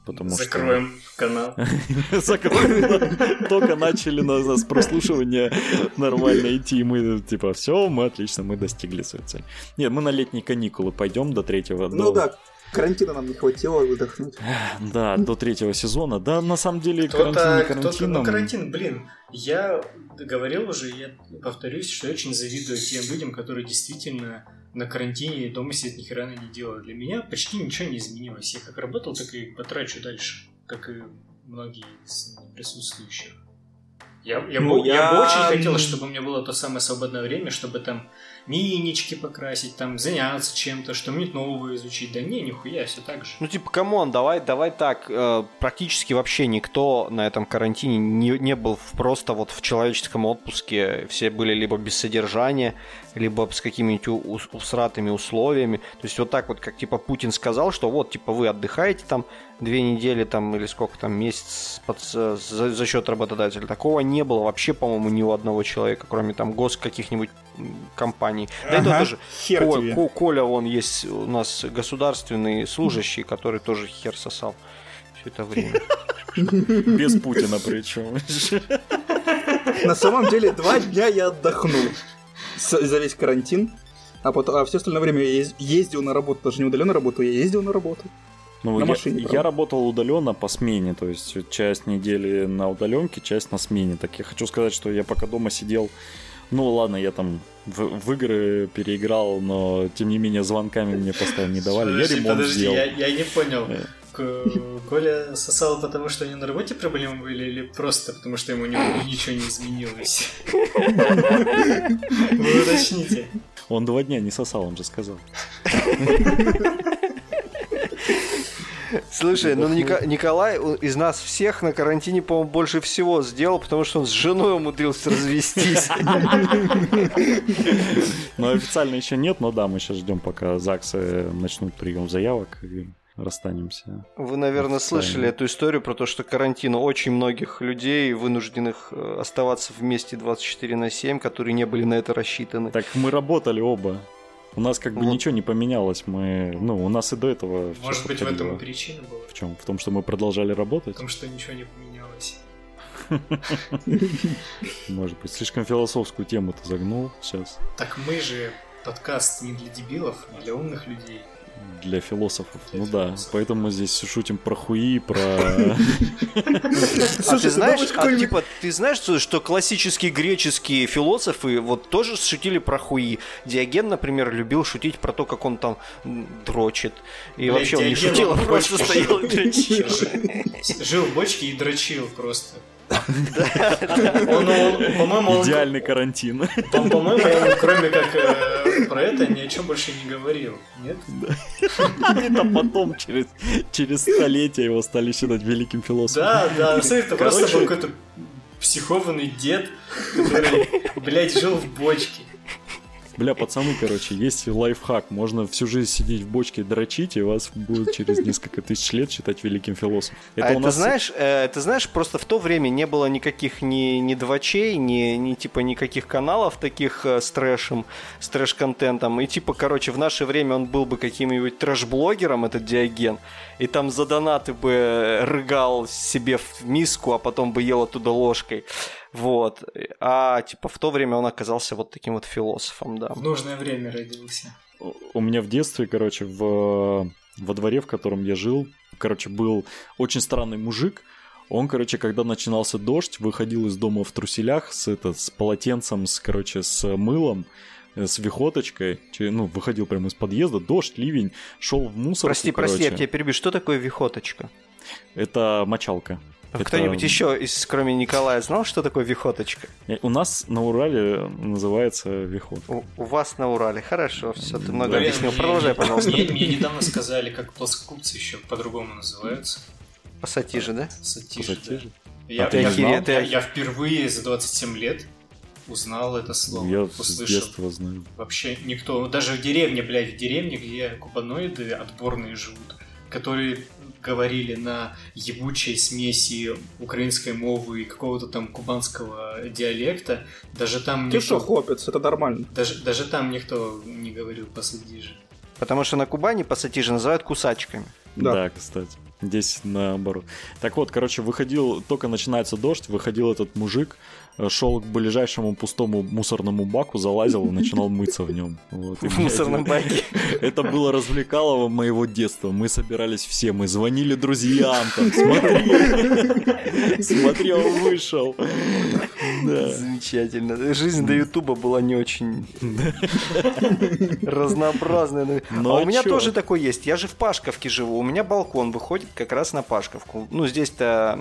Потому Закроем что... канал. Закроем. Только начали нас прослушивание нормально идти, и мы типа, все, мы отлично, мы достигли свою цель. Нет, мы на летние каникулы пойдем до третьего. Ну да, карантина нам не хватило выдохнуть. Да, до третьего сезона. Да, на самом деле, карантин не карантином. Ну, карантин, блин, я говорил уже, я повторюсь, что я очень завидую тем людям, которые действительно на карантине дома сидят, ни хера не делают. Для меня почти ничего не изменилось. Я как работал, так и потрачу дальше, как и многие из присутствующих. Я, я, ну, бы, я... я бы очень хотел, чтобы у меня было то самое свободное время, чтобы там минички покрасить, там заняться чем-то, что-нибудь новое изучить. Да не, нихуя, все так же. Ну, типа, come on, давай, давай так. Э, практически вообще никто на этом карантине не, не был просто вот в человеческом отпуске. Все были либо без содержания, либо с какими-нибудь усратыми условиями. То есть вот так вот, как типа Путин сказал, что вот, типа, вы отдыхаете там две недели там или сколько там, месяц под, за, за счет работодателя. Такого не было вообще, по-моему, ни у одного человека, кроме там гос каких-нибудь компаний. Да ага, и тоже хер Ко, Ко, Коля, он есть у нас государственный служащий, который тоже хер сосал все это время. Без Путина причем. На самом деле, два дня я отдохнул за весь карантин. А, потом, а все остальное время я ездил на работу, даже не удаленно работаю, я ездил на работу. Ну, на я, машине, я работал удаленно по смене, то есть часть недели на удаленке, часть на смене. Так я хочу сказать, что я пока дома сидел ну ладно, я там в, в игры переиграл, но тем не менее звонками мне постоянно не давали. Подожди, я ремонт подожди, сделал. Я, я не понял. Э. Коля сосал потому, что у него на работе проблемы были, или просто потому, что ему ничего не изменилось? Вы уточните. Он два дня не сосал, он же сказал. Слушай, ну Николай из нас всех на карантине, по-моему, больше всего сделал, потому что он с женой умудрился развестись. Ну, официально еще нет, но да, мы сейчас ждем, пока ЗАГСы начнут прием заявок и расстанемся. Вы, наверное, слышали эту историю про то, что карантин очень многих людей, вынужденных э, оставаться вместе 24 на 7, которые не были на это рассчитаны. Так мы работали оба. У нас как бы вот. ничего не поменялось. Мы, ну, у нас и до этого. Может быть, в этом и причина была. В чем? В том, что мы продолжали работать. В том, что ничего не поменялось. Может быть, слишком философскую тему ты загнул сейчас. Так мы же подкаст не для дебилов, а для умных людей для философов. Для ну философов. да, поэтому мы здесь шутим про хуи, про... А ты знаешь, а, типа, ты знаешь, что классические греческие философы вот тоже шутили про хуи. Диоген, например, любил шутить про то, как он там дрочит. И вообще он не шутил, а просто стоял и дрочил. Жил в бочке и дрочил просто. По-моему, Идеальный карантин. По-моему, он, кроме как э, про это, ни о чем больше не говорил. Нет? Это потом, через, через столетия его стали считать великим философом. Да, да, это просто был какой-то психованный дед, который, блядь, жил в бочке. Бля, пацаны, короче, есть лайфхак. Можно всю жизнь сидеть в бочке дрочить, и вас будет через несколько тысяч лет считать великим философом. Это а у нас... знаешь, э, ты знаешь, просто в то время не было никаких ни, ни двочей, ни, ни типа никаких каналов таких э, с трэшем, с трэш-контентом. И типа, короче, в наше время он был бы каким-нибудь трэш-блогером, этот Диоген, и там за донаты бы рыгал себе в миску, а потом бы ел оттуда ложкой. Вот. А типа в то время он оказался вот таким вот философом, да. В нужное время родился. У меня в детстве, короче, в, во дворе, в котором я жил, короче, был очень странный мужик. Он, короче, когда начинался дождь, выходил из дома в труселях с, это, с полотенцем, с, короче, с мылом, э, с вихоточкой, ну, выходил прямо из подъезда, дождь, ливень, шел в мусор. Прости, короче. прости, я тебя перебью. Что такое вихоточка? Это мочалка. А Это- Кто-нибудь еще, из, кроме Николая, знал, что такое вихоточка? Э, У нас на Урале называется вихот. У, у вас на Урале. Хорошо, все, ты много Да. Блин, объяснил. мне- Продолжай, пожалуйста. Мне, мне недавно сказали, как плоскогубцы еще по-другому называются. Пассатижи, да? Сатижи, Пассатижи? да. Я, А ты я- я- я- я впервые за 27 лет узнал это слово. Я с услышал. детства знаю. Вообще никто, даже в деревне, блядь, в деревне, где кубаноиды отборные живут, которые говорили на ебучей смеси украинской мовы и какого-то там кубанского диалекта, даже там Ты никто, что, хлопец, это нормально. даже, даже там никто не говорил посадижи. Потому что на Кубани пассатижи называют кусачками. Да. Да. кстати. Здесь наоборот. Так вот, короче, выходил, только начинается дождь, выходил этот мужик, шел к ближайшему пустому мусорному баку, залазил и начинал мыться в нем. Вот. В мусорном это- баке. Это было развлекалово моего детства. Мы собирались все, мы звонили друзьям, там, смотри, смотри, он вышел. Да. Замечательно. Жизнь до Ютуба была не очень разнообразная. но- Ну, а а у меня чё? тоже такой есть. Я же в Пашковке живу. У меня балкон выходит как раз на Пашковку. Ну, здесь-то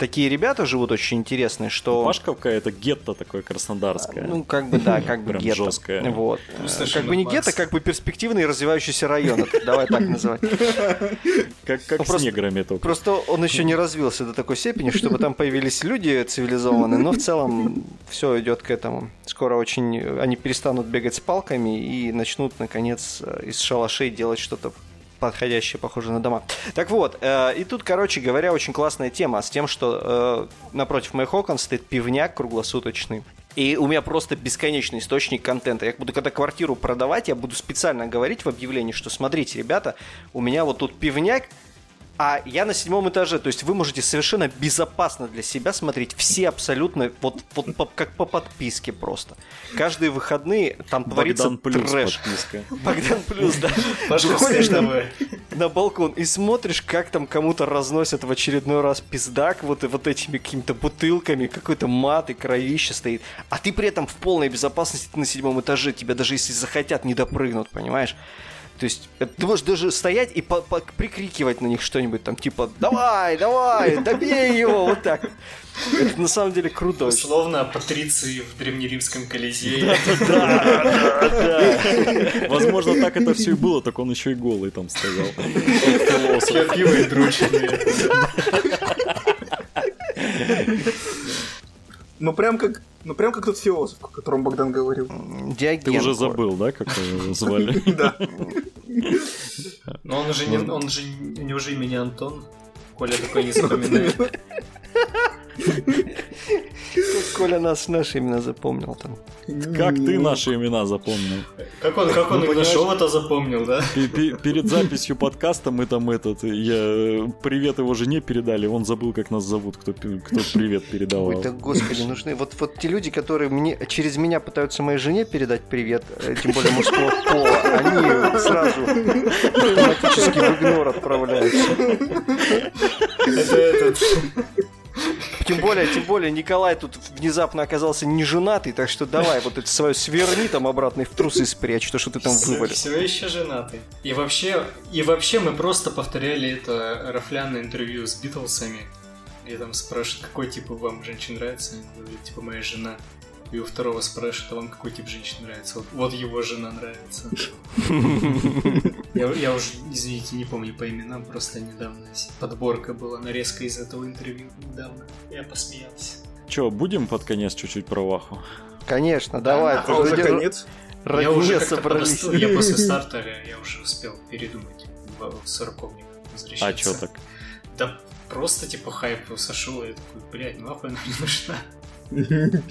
такие ребята живут очень интересные, что... Пашковка это гетто такое краснодарское. Ну, как бы да, как бы гетто. жёсткое. Вот. Ну, Как бы не класс. гетто, как бы перспективный развивающийся район. Давай так называть. как ну, с просто- неграми только. Просто он еще не развился до такой степени, чтобы там появились люди цивилизованные, но в целом все идет к этому. Скоро очень они перестанут бегать с палками и начнут, наконец, из шалашей делать что-то подходящее, похожее на дома. Так вот, э, и тут, короче говоря, очень классная тема с тем, что э, напротив моих окон стоит пивняк круглосуточный. И у меня просто бесконечный источник контента. Я буду, когда квартиру продавать, я буду специально говорить в объявлении, что смотрите, ребята, у меня вот тут пивняк, а я на седьмом этаже, то есть вы можете совершенно безопасно для себя смотреть все абсолютно, вот, вот по- как по подписке просто. Каждые выходные там творится Богдан плюс трэш. подписка. Богдан плюс, да. Выходишь там на балкон и смотришь, как там кому-то разносят в очередной раз пиздак вот, вот этими какими-то бутылками, какой-то мат и кровище стоит. А ты при этом в полной безопасности ты на седьмом этаже, тебя даже если захотят, не допрыгнут, понимаешь? То есть ты можешь даже стоять и по- по- прикрикивать на них что-нибудь там, типа «Давай, давай, добей его!» Вот так. Это на самом деле круто. Условно, патриции в древнеримском колизее. Возможно, так это все и было, так он еще и голый там стоял. Крапивой дручные. Ну прям как, ну прям как тот философ, о котором Богдан говорил. Диоген. Ты уже забыл, да, как его звали? Да. Но он же не, он же, у него же имя Антон. Коля такой не запоминает. Как Коля нас наши имена запомнил там. Как ты наши имена запомнил? Как он, как он Ну, нашел, это запомнил, да? Пе- пе- Перед записью подкаста мы там этот, я привет его жене передали, он забыл, как нас зовут, кто, кто привет передавал. Ой, да господи, нужны. Вот, вот те люди, которые мне, через меня пытаются моей жене передать привет, э, тем более мужского пола, они сразу автоматически в игнор отправляются. Это этот... Тем более, тем более, Николай тут внезапно оказался не женатый, так что давай вот это свое сверни там обратно и в трусы спрячь, то, что ты там вывалил. Все еще женатый. И вообще, и вообще мы просто повторяли это рафляное интервью с Битлсами, где там спрашивают, какой тип вам женщин нравится. Они говорят, типа, моя жена. И у второго спрашивают, а вам какой тип женщин нравится? Вот, вот его жена нравится. Я, я уже, извините, не помню по именам, просто недавно подборка была, нарезка из этого интервью недавно. Я посмеялся. Че, будем под конец чуть-чуть про Ваху? Конечно, давай. Да, А уже ради- конец. ради я уже собрались. подостыл, я после стартера, я уже успел передумать в сороковник возвращаться. А чё так? Да просто типа хайп сошел, и я такой, блядь, нахуй она не нужна.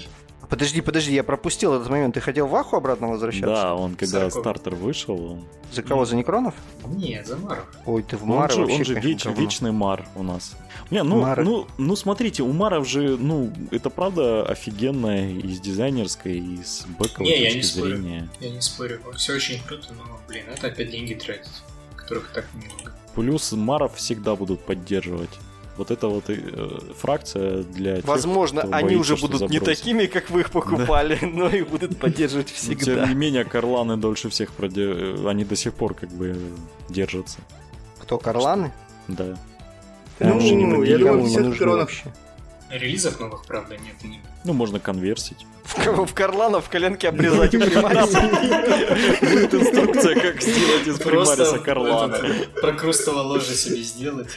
Подожди, подожди, я пропустил этот момент. Ты хотел в Аху обратно возвращаться? Да, он когда Сороковник. стартер вышел, он, За кого, за Некронов? Нет, Замаров. Ой, ты в Ну, он же, вообще, он же конечно, веч- вечный Мар у нас. Не, ну, Мары. ну, ну, смотрите, у Маров же, ну, это правда офигенная и с дизайнерской, и с бэковой Не, я точки не спорю. зрения. Я не спорю, все очень круто, но, блин, это опять деньги тратить, которых так много. Плюс Маров всегда будут поддерживать. Вот эта вот э, фракция для тех, Возможно, кто они боится, уже будут не такими, как вы их покупали, но и будут поддерживать Но, всегда. Тем не менее, Карланы дольше всех проде- они до сих пор как бы держатся. Кто, Карланы? Да. Ну, Ну, никому я думаю, не десятка нужны кронов. вообще. Релизов новых, правда, нет. не- Ну, можно конверсить. В, в Карлана в коленке обрезать. Будет инструкция, как сделать из Просто примариса Карлана. прокрустово ложе себе сделать.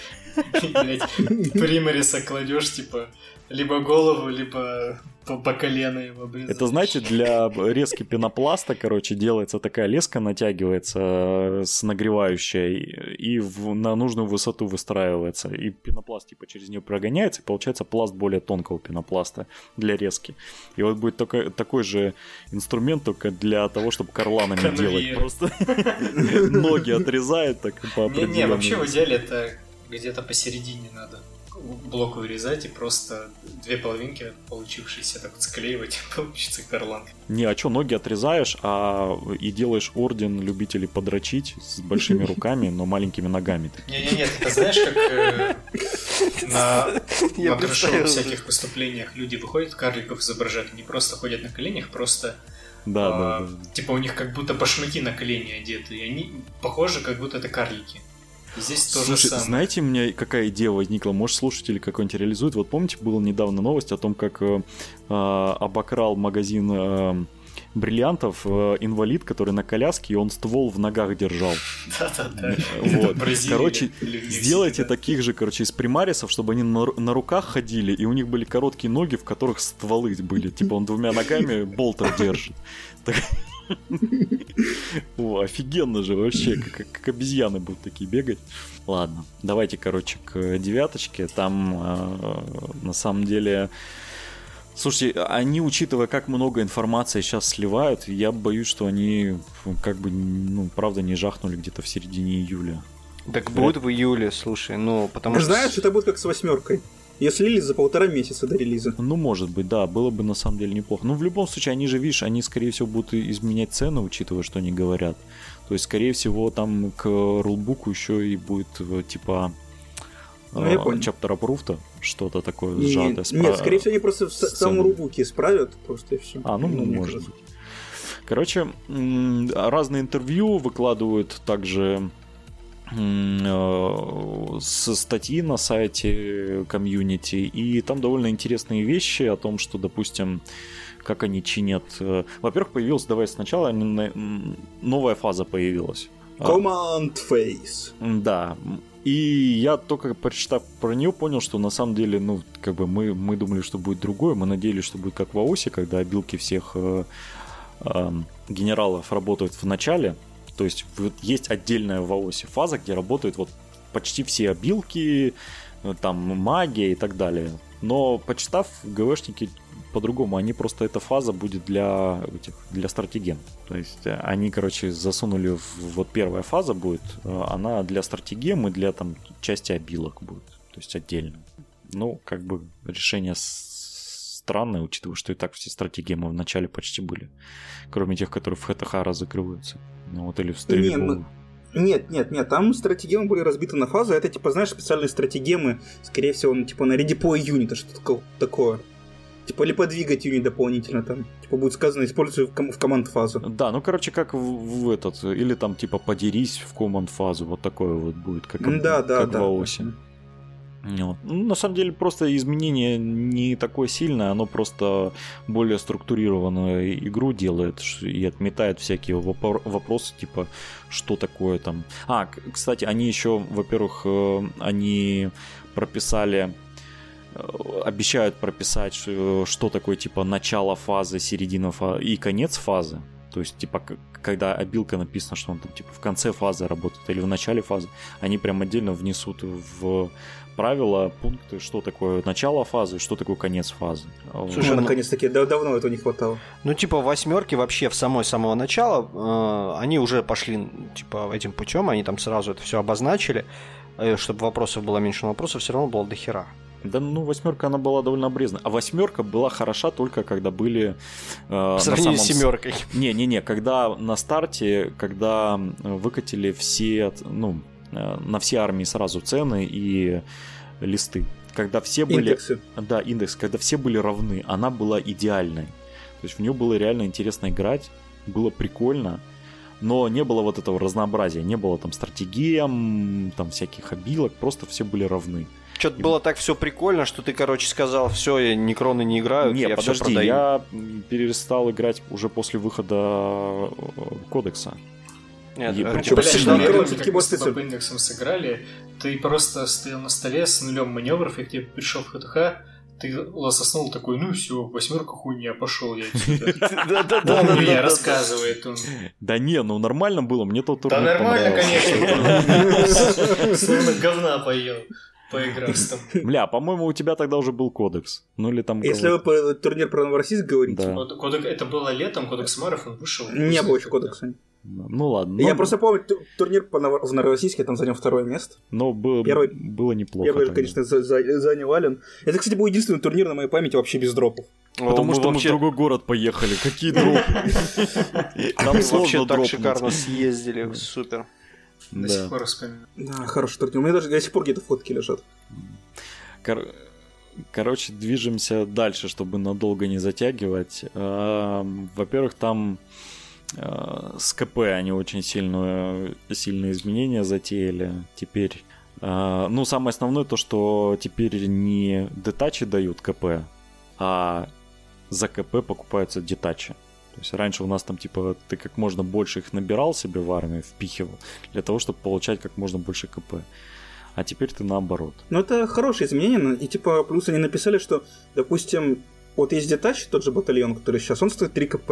Примариса кладешь, типа, либо голову, либо по, по колено его обрезать. Это, знаете, для резки пенопласта, короче, делается такая леска, натягивается э, с нагревающей и в- на нужную высоту выстраивается. И пенопласт типа через нее прогоняется, и получается пласт более тонкого пенопласта для резки. И вот будет такой, такой же инструмент, только для того, чтобы карланами Конвейер. делать. Просто ноги отрезает так по Не-не, вообще в идеале это где-то посередине надо блок вырезать и просто две половинки получившиеся так вот склеивать, получится карлан. Не, а что, ноги отрезаешь, а и делаешь орден любителей подрочить с большими руками, но маленькими ногами. Не-не-нет, это знаешь, как э, на, представил. всяких выступлениях люди выходят, карликов изображают, они просто ходят на коленях, просто Да, а, да, да. типа у них как будто башмаки на колени одеты, и они похожи, как будто это карлики. Здесь то же Слушай, самое. знаете, у меня какая идея возникла? Может, слушатели какой-нибудь реализуют? Вот помните, была недавно новость о том, как э, э, обокрал магазин э, бриллиантов э, инвалид, который на коляске, и он ствол в ногах держал. Да-да-да. Вот. Короче, сделайте таких же, короче, из примарисов, чтобы они на руках ходили, и у них были короткие ноги, в которых стволы были. Типа он двумя ногами болтер держит. О, офигенно же вообще, как, как- обезьяны будут такие бегать. Ладно, давайте, короче, к девяточке. Там э, на самом деле... Слушайте, они, учитывая, как много информации сейчас сливают, я боюсь, что они как бы, ну, правда, не жахнули где-то в середине июля. Так будет в июле, слушай, ну, потому что... Знаешь, это будет как с восьмеркой. Ее слили за полтора месяца до релиза. Ну, может быть, да, было бы на самом деле неплохо. Ну, в любом случае, они же, видишь, они, скорее всего, будут изменять цены, учитывая, что они говорят. То есть, скорее всего, там к рулбуку еще и будет, э, типа, Ну, я э, понял. чаптера пруфта, что-то такое И- сжатое. с Нет, скорее всего, они просто в самом рубуке исправят просто и все. А, ну, может быть. Короче, разные интервью выкладывают также со статьи на сайте комьюнити, и там довольно интересные вещи о том, что, допустим, как они чинят. э, Во-первых, появилась, давай сначала, новая фаза появилась. А, Command Face. да. И я только прочитав про нее, понял, что на самом деле, ну, как бы мы, мы думали, что будет другое. Мы надеялись, что будет как в АОСе, когда обилки всех э, эм, генералов работают в начале. То есть есть отдельная в АОСе фаза, где работают вот почти все обилки, э, там магия и так далее. Но почитав, ГВшники по-другому, они просто эта фаза будет для этих, для стратеген. То есть э, они, короче, засунули в, вот первая фаза будет, э, она для стратегем и для там части обилок будет, то есть отдельно. Ну, как бы решение странное, учитывая, что и так все стратегемы в начале почти были, кроме тех, которые в ХТХ разыгрываются. Ну вот или в стрельбу. ну, Нет, нет, нет, там стратегемы были разбиты на фазы. Это, типа, знаешь, специальные стратегемы, скорее всего, ну, типа на редепой юнита, что-то тако- такое. Типа, или подвигать юнит дополнительно там. Типа, будет сказано, используй в, ком- в команд фазу. Да, ну короче, как в, в этот, или там типа подерись в команд фазу, вот такое вот будет, как, Да, да, как да. в АОСе. Вот. Ну, на самом деле, просто изменение не такое сильное, оно просто более структурированную игру делает и отметает всякие вопор- вопросы, типа, что такое там. А, кстати, они еще, во-первых, э, они прописали э, обещают прописать, что такое типа начало фазы, середина фазы и конец фазы. То есть, типа, когда обилка написано, что он там типа в конце фазы работает или в начале фазы, они прям отдельно внесут в правила пункты, что такое начало фазы, что такое конец фазы. Слушай, ну, ну- наконец-таки, да- давно этого не хватало. Ну, типа, восьмерки вообще в самой самого начала, э, они уже пошли, типа, этим путем, они там сразу это все обозначили, э, чтобы вопросов было меньше, но вопросов все равно было до хера. Да, ну, восьмерка, она была довольно обрезана. А восьмерка была хороша только когда были... э, По сравнению самом с- семеркой. Не-не-не, когда на старте, когда выкатили все, ну, на все армии сразу цены и листы. Когда все были... Индексы. Да, индекс, когда все были равны, она была идеальной. То есть в нее было реально интересно играть, было прикольно, но не было вот этого разнообразия, не было там стратегем, там всяких обилок, просто все были равны. Что-то было так все прикольно, что ты, короче, сказал, все, я некроны не играю, Не, я подожди, продаю. я перестал играть уже после выхода э, кодекса. Нет, э, причем Блядь, с индексам сыграли, ты просто стоял на столе с нулем маневров, и к тебе пришел в ХТХ, ты лососнул такой, ну все, восьмерка хуйня, пошел я отсюда. Да-да-да. Помню я, рассказывает он. Да не, ну нормально было, мне тот Да турнир нормально, понравился. конечно. Словно говна поел, поиграв с тобой. Бля, по-моему, у тебя тогда уже был кодекс. Ну или там... Если вы по турнир про Новороссийск говорите, Да. Код- кодек- Это было летом, Кодекс Маров, он вышел. не было еще кодекса. Ну ладно. Я ну, просто помню ту- турнир по Ново- в Новороссийске, там занял второе место. Но было, Первый- было неплохо. Первый, тогда. конечно, за- за- занял Ален. Это, кстати, был единственный турнир на моей памяти вообще без дропов. Потому Мы что мы в вообще- другой город поехали. Какие дропы? Там мы вообще так шикарно съездили, супер. До Да. сих пор вспоминаю. Да, хороший турнир. У меня даже до сих пор где-то фотки лежат. Кор- Короче, движемся дальше, чтобы надолго не затягивать. Во-первых, там с КП они очень сильную, сильные изменения затеяли. Теперь, э, ну, самое основное то, что теперь не детачи дают КП, а за КП покупаются детачи. То есть раньше у нас там типа ты как можно больше их набирал себе в армию, впихивал, для того, чтобы получать как можно больше КП. А теперь ты наоборот. Но это хорошие изменения, но- и типа плюс они написали, что, допустим, вот есть детач, тот же батальон, который сейчас, он стоит 3 КП.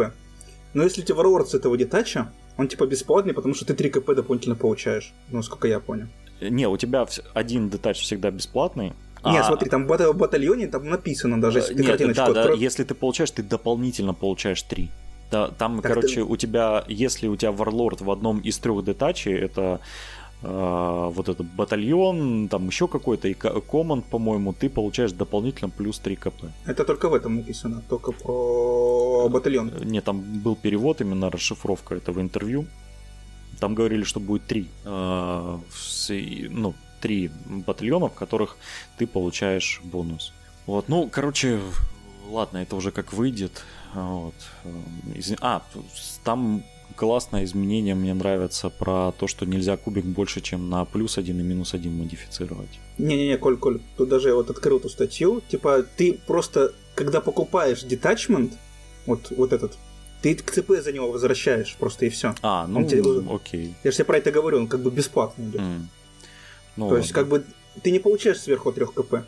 Но если у тебя Warlord с этого детача, он типа бесплатный, потому что ты 3 КП дополнительно получаешь. Ну, сколько я понял. Не, у тебя один детач всегда бесплатный. Не, а- смотри, там в бата- в батальоне там написано даже, если э, ты Нет, картиночку да, да, если ты получаешь, ты дополнительно получаешь три. Да, там, Так короче, ты- у тебя, если у тебя варлорд в одном из трех детачей, это э, вот этот батальон, там еще какой-то, и ко- команд, по-моему, ты получаешь дополнительно плюс 3 КП. Это только в этом написано, только про батальон. Нет, там был перевод, именно расшифровка этого интервью. Там говорили, что будет три, э, с- и- ну, три батальона, в которых ты получаешь бонус. Вот, ну, короче, ладно, это уже как выйдет. Вот. Эм, из- А, там классное изменение мне нравится про то, что нельзя кубик больше, чем на плюс один и минус один модифицировать. Не-не-не, Коль, Коль, тут даже я вот открыл эту статью. Типа, ты просто, когда покупаешь детачмент, вот, вот этот, ты КЦП за него возвращаешь просто и все. А, ну, Он тебе- окей. Я же тебе про это говорю, он как бы бесплатный идет. М. Ну, То есть, ладно. как бы, ты не получаешь сверху 3 КП.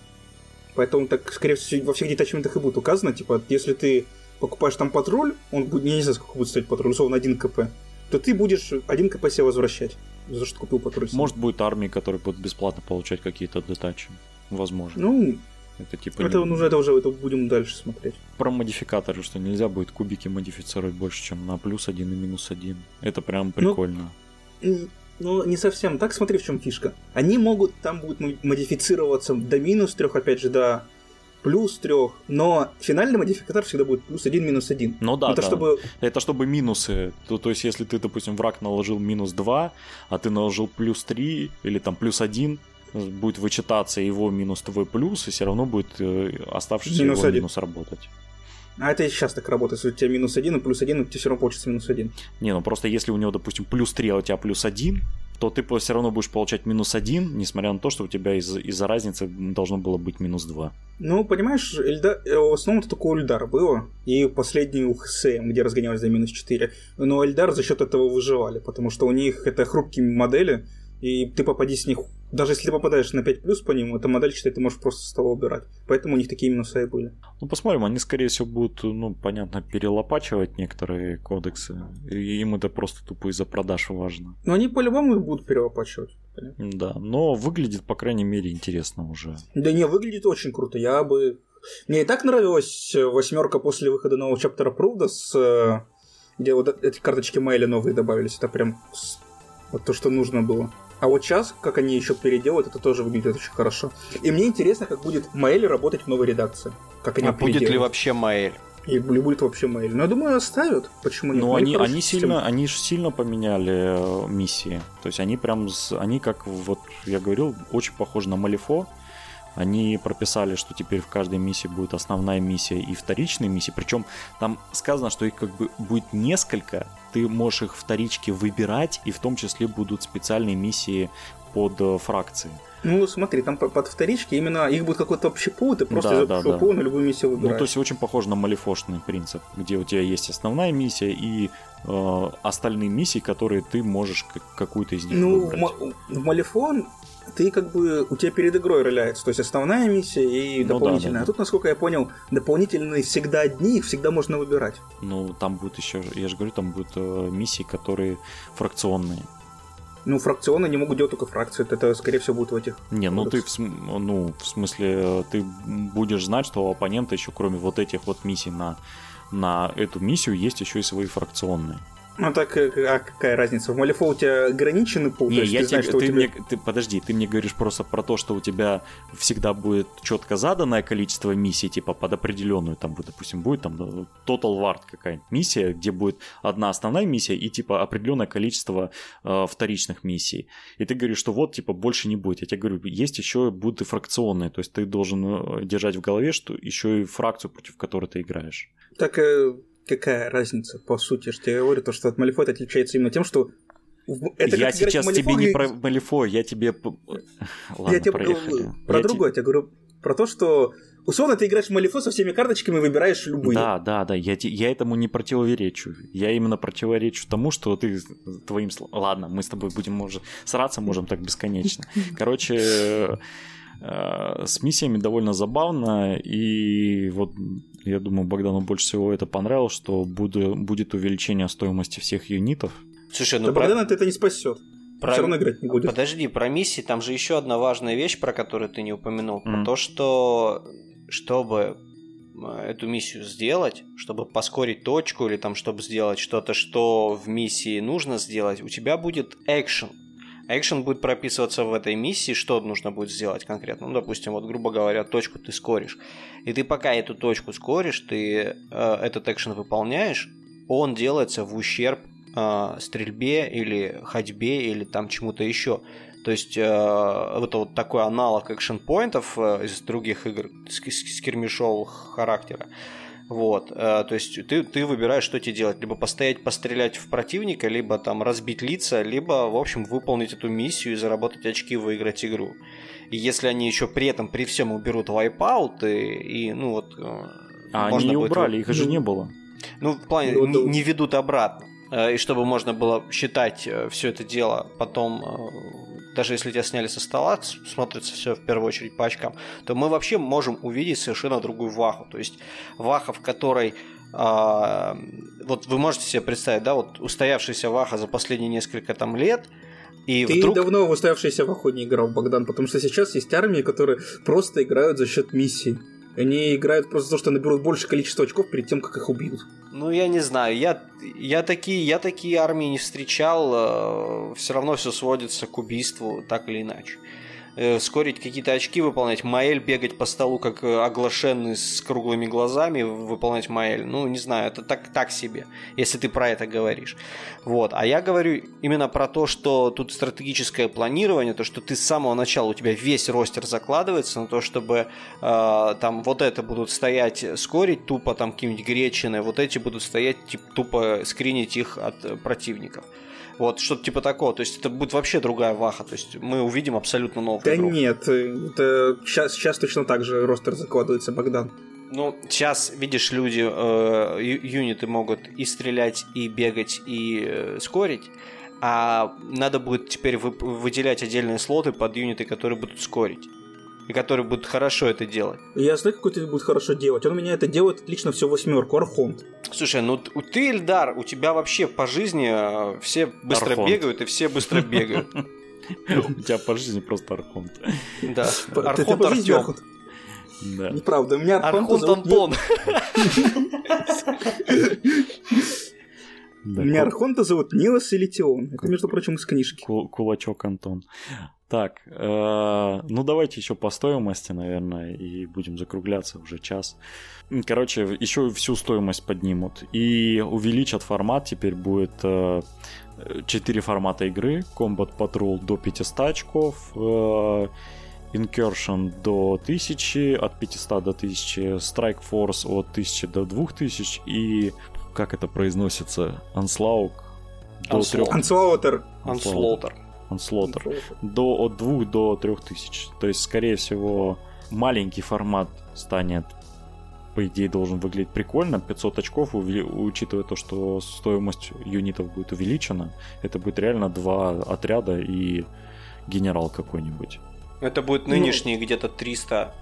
Поэтому так, скорее всего, во всех детачментах и будет указано, типа, если ты покупаешь там патруль, он будет, я не знаю, сколько будет стоить патруль, условно 1 КП, то ты будешь 1 КП себе возвращать. За то, что купил патруль. Может, будет армии, которые будут бесплатно получать какие-то детачи. Возможно. Ну, это типа это, не- уже, это уже это будем дальше смотреть. про модификаторы, что нельзя будет кубики модифицировать больше, чем на плюс один и минус один. Это прям прикольно. М, Ну, не совсем так, смотри, в чем фишка. Они могут, там будут мо- модифицироваться до минус трех, опять же, до плюс трех, но финальный модификатор всегда будет плюс один, минус один. Ну да, это да. чтобы Это чтобы минусы. То, то есть, если ты, допустим, враг наложил минус 2, а ты наложил плюс 3 или там плюс 1, будет вычитаться его минус твой плюс, и все равно будет э, оставшийся Минус его один. минус работать. А это сейчас так работает. Если у тебя минус один и плюс один, у тебя все равно получится минус один. Не, ну просто если у него, допустим, плюс 3, а у тебя плюс 1, то ты все равно будешь получать минус 1, несмотря на то, что у тебя из- из-за разницы должно было быть минус 2. Ну, понимаешь, Эльда... э, в основном это только у было. И последний у ХСМ, где разгонялись за минус 4. Но Эльдар за счет этого выживали, потому что у них это хрупкие модели, и ты попади с них... Даже если ты попадаешь на 5 плюс по ним, эта модель, считай, ты можешь просто с того убирать. Поэтому у них такие минусы и были. Ну, посмотрим, они, скорее всего, будут, ну, понятно, перелопачивать некоторые кодексы. И им это просто тупо из-за продаж важно. Но они по-любому будут перелопачивать. понятно. Да, но выглядит, по крайней мере, интересно уже. Да не, выглядит очень круто. Я бы... Мне и так нравилась э, восьмерка после выхода нового чаптера Пруда, с, э, где вот эти карточки Майли новые добавились. Это прям вот то, что нужно было. А вот сейчас, как они еще переделают, это тоже выглядит очень хорошо. И мне интересно, как будет Маэль работать в новой редакции. Как они А будет ли вообще Маэль? И будет вообще Маэль. Но я думаю, оставят. Почему нет? Ну, они, они система. сильно, они же сильно поменяли э, миссии. То есть они прям, с- они как, вот я говорил, очень похожи на Малифо. Они прописали, что теперь в каждой миссии будет основная миссия и вторичные миссии. Причем там сказано, что их как бы будет несколько. Ты можешь их вторички выбирать, и в том числе будут специальные миссии под э, фракции. Ну, смотри, там по- под вторички именно их будет какой-то общий пул, ты просто Да, да, да. пула на любую миссию Ну, выбираешь. то есть очень похоже на малифошный принцип, где у тебя есть основная миссия и э, остальные миссии, которые ты можешь как- какую-то из них Ну, выбрать. ма- в Малифон ты как бы у тебя перед игрой роляется, то есть основная миссия и Ну да, дополнительная. да. А тут, насколько я понял, дополнительные всегда одни, их всегда можно выбирать. Ну, там будет еще, я же говорю, там будут э, миссии, которые фракционные. Ну, фракционы не могут делать только фракции, это, скорее всего, будет в этих. Не, ну ты, в, см- ну, в смысле, э, ты будешь знать, что у оппонента еще кроме вот этих вот миссий на, на эту миссию есть еще и свои фракционные. Ну так, э, а какая разница? В Малифо у тебя ограниченный пул, Не, то есть я ты знаешь, тебе, что у ты тебя... мне, ты, подожди, ты мне говоришь просто про то, что у тебя всегда будет четко заданное количество миссий, типа под определенную, там, будет, допустим, будет там э, Total Ward какая-нибудь миссия, где будет одна основная миссия и типа определенное количество э, вторичных миссий. И ты говоришь, что вот, типа, больше не будет. Я тебе говорю, есть еще будут и фракционные, то есть ты должен э, держать в голове, что еще и фракцию, против которой ты играешь. Так э, какая разница, по сути, что я говорю, то, что от Малифо это отличается именно тем, что это я сейчас Малифо, тебе не и- про Малифо, я тебе... Ладно, я тебе проехали. про Я те- другое, я тебе говорю про то, что условно ты играешь в Малифо со всеми карточками и выбираешь любые. Да, да, да, я, те- я этому не противоречу. Я именно противоречу тому, что ты твоим. Ладно, мы с тобой будем, может, сраться можем так бесконечно. Короче, с миссиями довольно забавно, и вот я думаю, Богдану больше всего это понравилось, что буду- будет увеличение стоимости всех юнитов. Слушай, Да ну про... Богдана это не спасет. про- Все равно играть не будет. Подожди, про миссии там же еще одна важная вещь, про которую ты не упомянул. Про Мгм. то, что чтобы э, эту миссию сделать, чтобы поскорить точку или там, чтобы сделать что-то, что в миссии нужно сделать, у тебя будет экшен. Экшен будет прописываться в этой миссии, что нужно будет сделать конкретно. Ну, допустим, вот, грубо говоря, точку ты скоришь. И ты пока эту точку скоришь, ты э, этот экшен выполняешь, он делается в ущерб э, стрельбе или ходьбе или там чему-то еще. То есть э, это вот такой аналог экшен-поинтов э, из других игр с, с- с кермишового характера. Вот, э, то есть ты, ты выбираешь, что тебе делать. Либо постоять, пострелять в противника, либо там разбить лица, либо, в общем, выполнить эту миссию и заработать очки, выиграть игру. И если они еще при этом, при всем уберут вайпаут, и, и ну вот... э, А можно они будет убрали, их же ну, не было. ну, в плане, Ну, не, не ведут обратно. Э, И чтобы можно было считать все это дело потом, даже если тебя сняли со стола, смотрится все в первую очередь по очкам, то мы вообще можем увидеть совершенно другую ваху. То есть ваха, в которой а, вот вы можете себе представить, да, вот устоявшаяся ваха за последние несколько там лет, и Ты вдруг... давно в устоявшийся в охоту не играл, Богдан, потому что сейчас есть армии, которые просто играют за счет миссий. Они играют просто за то, что наберут больше количества очков перед тем, как их убьют. Ну, я не знаю, я, я, такие, я такие армии не встречал, все равно все сводится к убийству, так или иначе. Э, Скорить какие-то очки выполнять, Маэль бегать по столу, как э, оглашенный с круглыми глазами, выполнять Маэль. Ну, не знаю, это так, так себе, если ты про это говоришь. Вот. А я говорю именно про то, что тут стратегическое планирование, то, что ты с самого начала, у тебя весь ростер закладывается на то, чтобы э, там вот это будут стоять скорить тупо, там какие-нибудь гречины, вот эти будут стоять типа, тупо скринить их от э, противников. Вот, что-то типа такого. То есть это будет вообще другая ваха. То есть мы увидим абсолютно новую Да игру. нет, э, это сейчас, сейчас точно так же ростер закладывается, Богдан. Ну, сейчас, видишь, люди, э, юниты могут и стрелять, и бегать, и э, скорить. А надо будет теперь вы- выделять отдельные слоты под юниты, которые будут скорить. И которые будут хорошо это делать. Я знаю, какой ты будет хорошо делать. Он у меня это делает отлично все восьмерку, Архонт. Слушай, ну ты, Эльдар, у тебя вообще по жизни э, все быстро Архонт. бегают и все быстро бегают. У тебя по жизни просто Архонт. Да. Архонт Артем. Архонт? Да. Неправда, у меня Архонт Антон. Да, У меня ку- Архонта зовут Нилос и Литион. Это, между прочим, из книжки. ку- Кулачок Антон. Так, э, ну давайте еще по стоимости, наверное, и будем закругляться уже час. Короче, еще всю стоимость поднимут и увеличат формат. Теперь будет э, 4 формата игры. Combat Patrol до 500 очков, э, Incursion до 1000, от 500 до 1000, Strike Force от 1000 до 2000 и, как это произносится. 3. Анслаутер. Анслотер. Onslaughter, до, от 2 до 3000. То есть, скорее всего, маленький формат станет по идее, должен выглядеть прикольно. 500 очков, учитывая то, что стоимость юнитов будет увеличена, это будет реально два отряда и генерал какой-нибудь. Это будет нынешний ну, где-то 300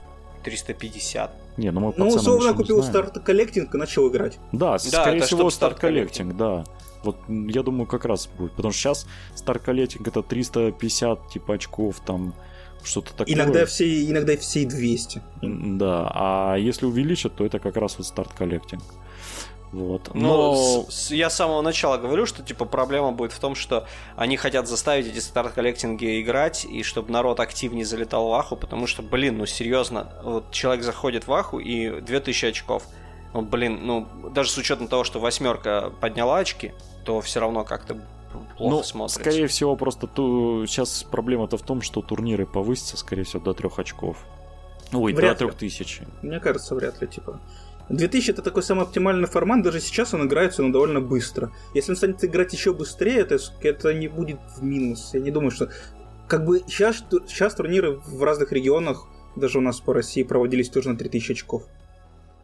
350. Не, ну мы Ну, условно, купил Start Collecting и начал играть. Да, да скорее всего, Start Collecting, да. Вот я думаю, как раз будет. Потому что сейчас Start Collecting это 350 типа очков, там что-то такое. Иногда все, иногда все 200. Да, а если увеличат, то это как раз вот Start Collecting. Вот. Но, Но... С, с, я с самого начала говорю, что типа проблема будет в том, что они хотят заставить эти старт-коллектинги играть, и чтобы народ активнее залетал в Аху, потому что, блин, ну серьезно, вот человек заходит в Аху и 2000 очков. Ну, блин, ну, даже с учетом того, что восьмерка подняла очки, то все равно как-то плохо ну, смотрится. Скорее всего, просто ту... сейчас проблема-то в том, что турниры повысятся, скорее всего, до трех очков. Ой, вряд до трех тысяч. Мне кажется, вряд ли, типа. 2000 это такой самый оптимальный формат, даже сейчас он играется, но довольно быстро. Если он станет играть еще быстрее, это, это не будет в минус. Я не думаю, что... Как бы сейчас, сейчас турниры в разных регионах, даже у нас по России, проводились тоже на 3000 очков.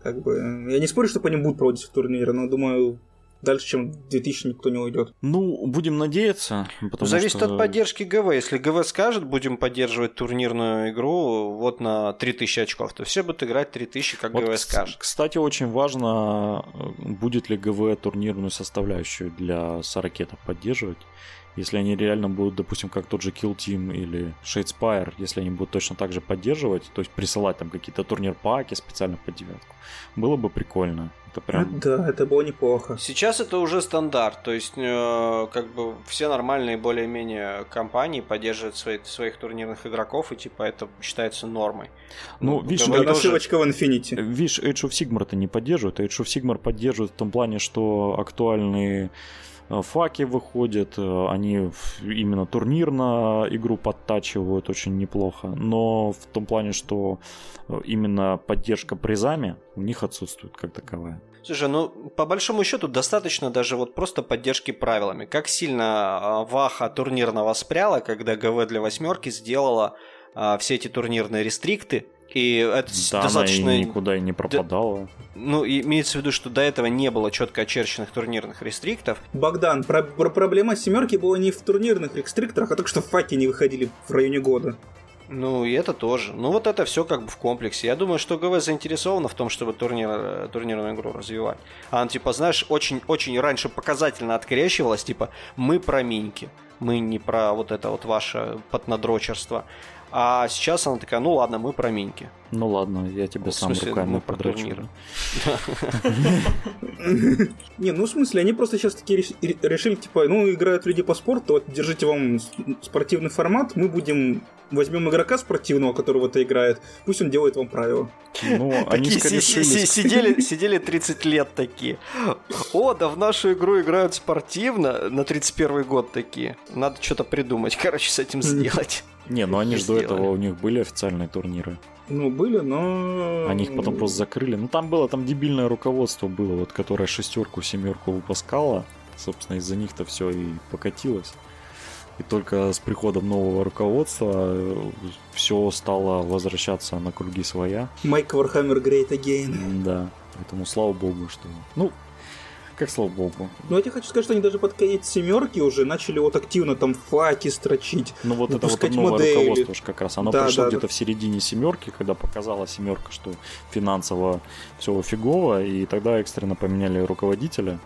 Как бы... Я не спорю, что по ним будут проводиться турниры, но думаю, дальше, чем 2000 никто не уйдет. Ну, будем надеяться. Зависит что... от поддержки ГВ. Если ГВ скажет, будем поддерживать турнирную игру вот на 3000 очков, то все будут играть 3000, как вот, ГВ скажет. Кстати, очень важно, будет ли ГВ турнирную составляющую для Саракетов поддерживать. Если они реально будут, допустим, как тот же Kill Team или Shadespire, если они будут точно так же поддерживать, то есть присылать там какие-то турнир-паки специально под девятку, было бы прикольно. Это прям... Да, это было неплохо. Сейчас это уже стандарт, то есть э, как бы все нормальные более-менее компании поддерживают свои, своих турнирных игроков, и типа это считается нормой. Ну, видишь, это ссылочка в Infinity. Видишь, Age of Sigmar это не поддерживает, Age of Sigmar поддерживает в том плане, что актуальные Э, факи выходят, э, они именно турнирно игру подтачивают очень неплохо, но в том плане, что э, именно поддержка призами у них отсутствует как таковая. Слушай, ну по большому счету достаточно даже вот просто поддержки правилами. Как сильно Ваха турнирно воспряла, когда ГВ для восьмерки сделала а, все эти турнирные рестрикты, и это да, достаточно... Она никуда и не пропадала. Да, ну, имеется в виду, что до этого не было четко очерченных турнирных рестриктов. Богдан, про- про- проблема семерки была не в турнирных рестрикторах, а так что факи не выходили в районе года. Ну, и это тоже. Ну, вот это все как бы в комплексе. Я думаю, что ГВ заинтересована в том, чтобы турнир, турнирную игру развивать. А она, типа, знаешь, очень-очень раньше показательно открещивалась, типа, мы про миньки. Мы не про вот это вот ваше поднадрочерство. А сейчас она такая, ну ладно, мы про миньки. Ну ладно, я тебе сам руками ну, подрачу. Не, ну в смысле, они просто сейчас такие решили, типа, ну, играют люди по спорту, вот держите вам спортивный формат, мы будем возьмем игрока спортивного, которого это играет, пусть он делает вам правила. Ну, они сидели, сидели 30 лет такие. О, да в нашу игру играют спортивно на 31 год такие. Надо что-то придумать, короче, с этим сделать. Не, ну они же до этого у них были официальные турниры. Ну, были, но... Они их потом просто закрыли. Ну, там было, там дебильное руководство было, вот, которое шестерку, семерку выпускало. Собственно, из-за них-то все и покатилось. И только с приходом нового руководства э, все стало возвращаться на круги своя. Make Warhammer Great Again. Да, поэтому слава богу, что... Ну, как слава богу. Ну, я тебе хочу сказать, что они даже под конец семерки уже начали вот активно там FAQ и строчить. Ну, вот это вот новое модели. руководство же как раз. Оно да, пришло да, где-то да. в середине семерки, когда показала семерка, что финансово все фигово, и тогда экстренно поменяли руководителя.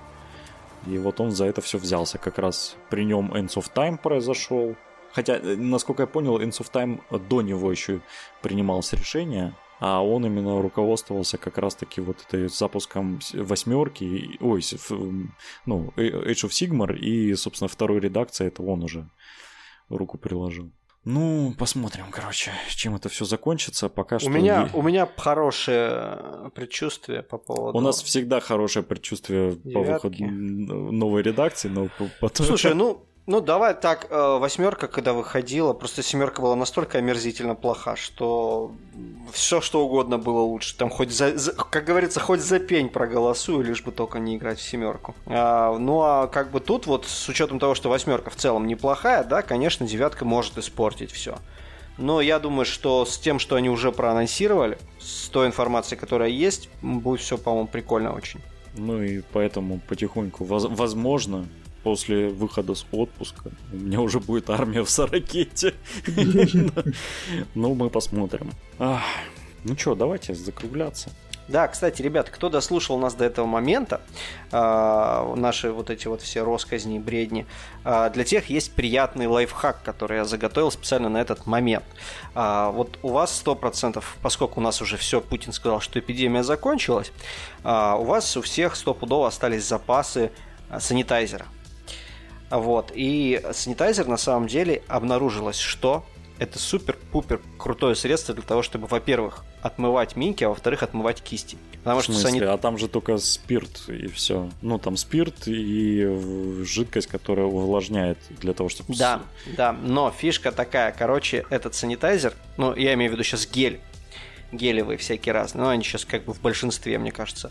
И вот он за это все взялся. Как раз при нем Ends of Time произошел. Хотя, э, насколько я понял, Ends of Time до него еще принималось решение а он именно руководствовался как раз-таки вот этой запуском восьмерки, ой, ну, Age of Sigmar, и, собственно, второй редакции это он уже руку приложил. Ну, посмотрим, короче, чем это все закончится. Пока у что. Меня, у меня хорошее предчувствие по поводу. У нас всегда хорошее предчувствие Девятки. по выходу новой редакции, но потом. Слушай, ну Ну, давай так, э, восьмерка, когда выходила, просто семерка была настолько омерзительно плоха, что все что угодно было лучше. Там хоть за, за как говорится, хоть за пень проголосую, лишь бы только не играть в семерку. А, ну а как бы тут вот с учетом того, что восьмерка в целом неплохая, да, конечно, девятка может испортить все. Но я думаю, что с тем, что они уже проанонсировали, с той информацией, которая есть, будет все, по-моему, прикольно очень. Ну и поэтому потихоньку, возможно, после выхода с отпуска у меня уже будет армия в Саракете. Ну, мы посмотрим. Ну что, давайте закругляться. Да, кстати, ребят, кто дослушал нас до этого момента, э, наши вот эти вот все росказни, бредни, э, для тех есть приятный лайфхак, который я заготовил специально на этот момент. Э, вот у вас 100%, поскольку у нас уже все, Путин сказал, что эпидемия закончилась, э, у вас у всех стопудово остались запасы санитайзера. Вот. И санитайзер на самом деле обнаружилось, что это супер-пупер крутое средство для того, чтобы, во-первых, отмывать минки, а во-вторых, отмывать кисти. Потому в смысле? что санит... А там же только спирт и все. Ну, там спирт и жидкость, которая увлажняет для того, чтобы... Да, да, но фишка такая, короче, этот санитайзер, ну, я имею в виду сейчас гель, гелевые всякие разные, но они сейчас как бы в большинстве, мне кажется.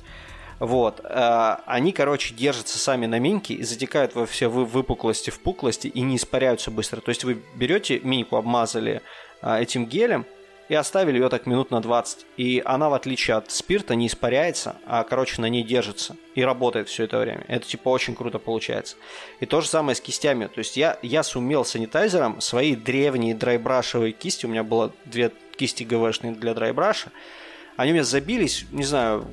Вот. Э, они, короче, держатся сами на миньке и затекают во все выпуклости, впуклости и не испаряются быстро. То есть вы берете миньку, обмазали э, этим гелем, и оставили ее так минут на 20. И она, в отличие от спирта, не испаряется, а, короче, на ней держится. И работает все это время. Это, типа, очень круто получается. И то же самое с кистями. То есть я, я сумел санитайзером свои древние драйбрашевые кисти, у меня было две кисти ГВшные для драйбраша, они у меня забились, не знаю,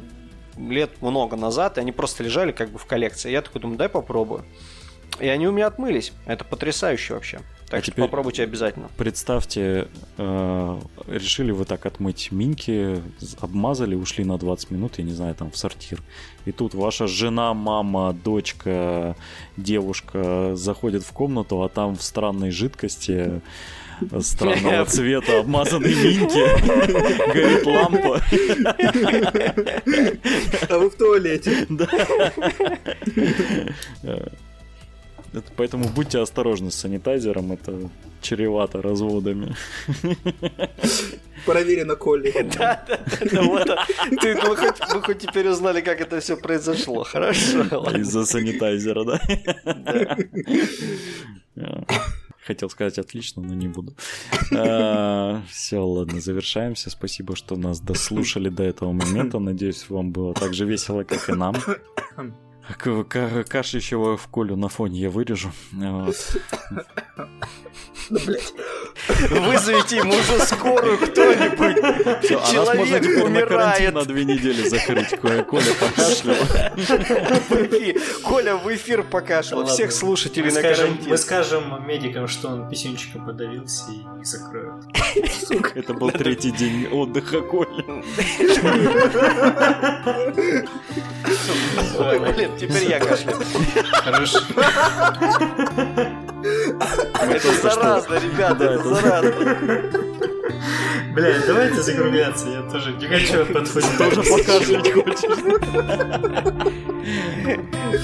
лет много назад, и они просто лежали как бы в коллекции. Я такой думаю, дай попробую. И они у меня отмылись. Это потрясающе вообще. Так а что попробуйте обязательно. Представьте, э, решили вы так отмыть минки, обмазали, ушли на 20 минут, я не знаю, там в сортир. И тут ваша жена, мама, дочка, девушка заходит в комнату, а там в странной жидкости странного цвета обмазанной минки. Горит лампа. А вы в туалете. Да. Это, поэтому будьте осторожны с санитайзером, это чревато разводами. Проверено Колли. Да, да, да, вот. Ты, мы, хоть, мы хоть теперь узнали, как это все произошло. Хорошо. Из-за санитайзера, да? Да. Хотел сказать отлично, но не буду. А, Все, ладно, завершаемся. Спасибо, что нас дослушали до этого момента. Надеюсь, вам было так же весело, как и нам. Кашляющего в Колю на фоне я вырежу. Вот. Да, блядь. Вызовите ему уже скорую кто-нибудь. Все, а нас можно теперь умирает. на карантин на две недели закрыть. Коля, покашлял. Коля в эфир покашлял. Всех слушателей на карантин. Мы скажем медикам, что он писюнчиком подавился и не закроют. Это был третий день отдыха Коля. Блин, теперь я кашляю. Хорошо. Это заразно, ребята, это заразно. Бля, давайте закругляться, я тоже не хочу подходить. Тоже покажить хочешь.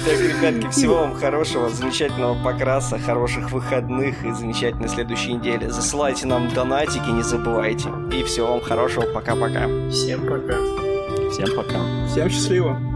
Так, ребятки, всего вам хорошего, замечательного покраса, хороших выходных и замечательной следующей недели. Засылайте нам донатики, не забывайте. И всего вам хорошего, пока-пока. Всем пока. Всем пока. Всем счастливо.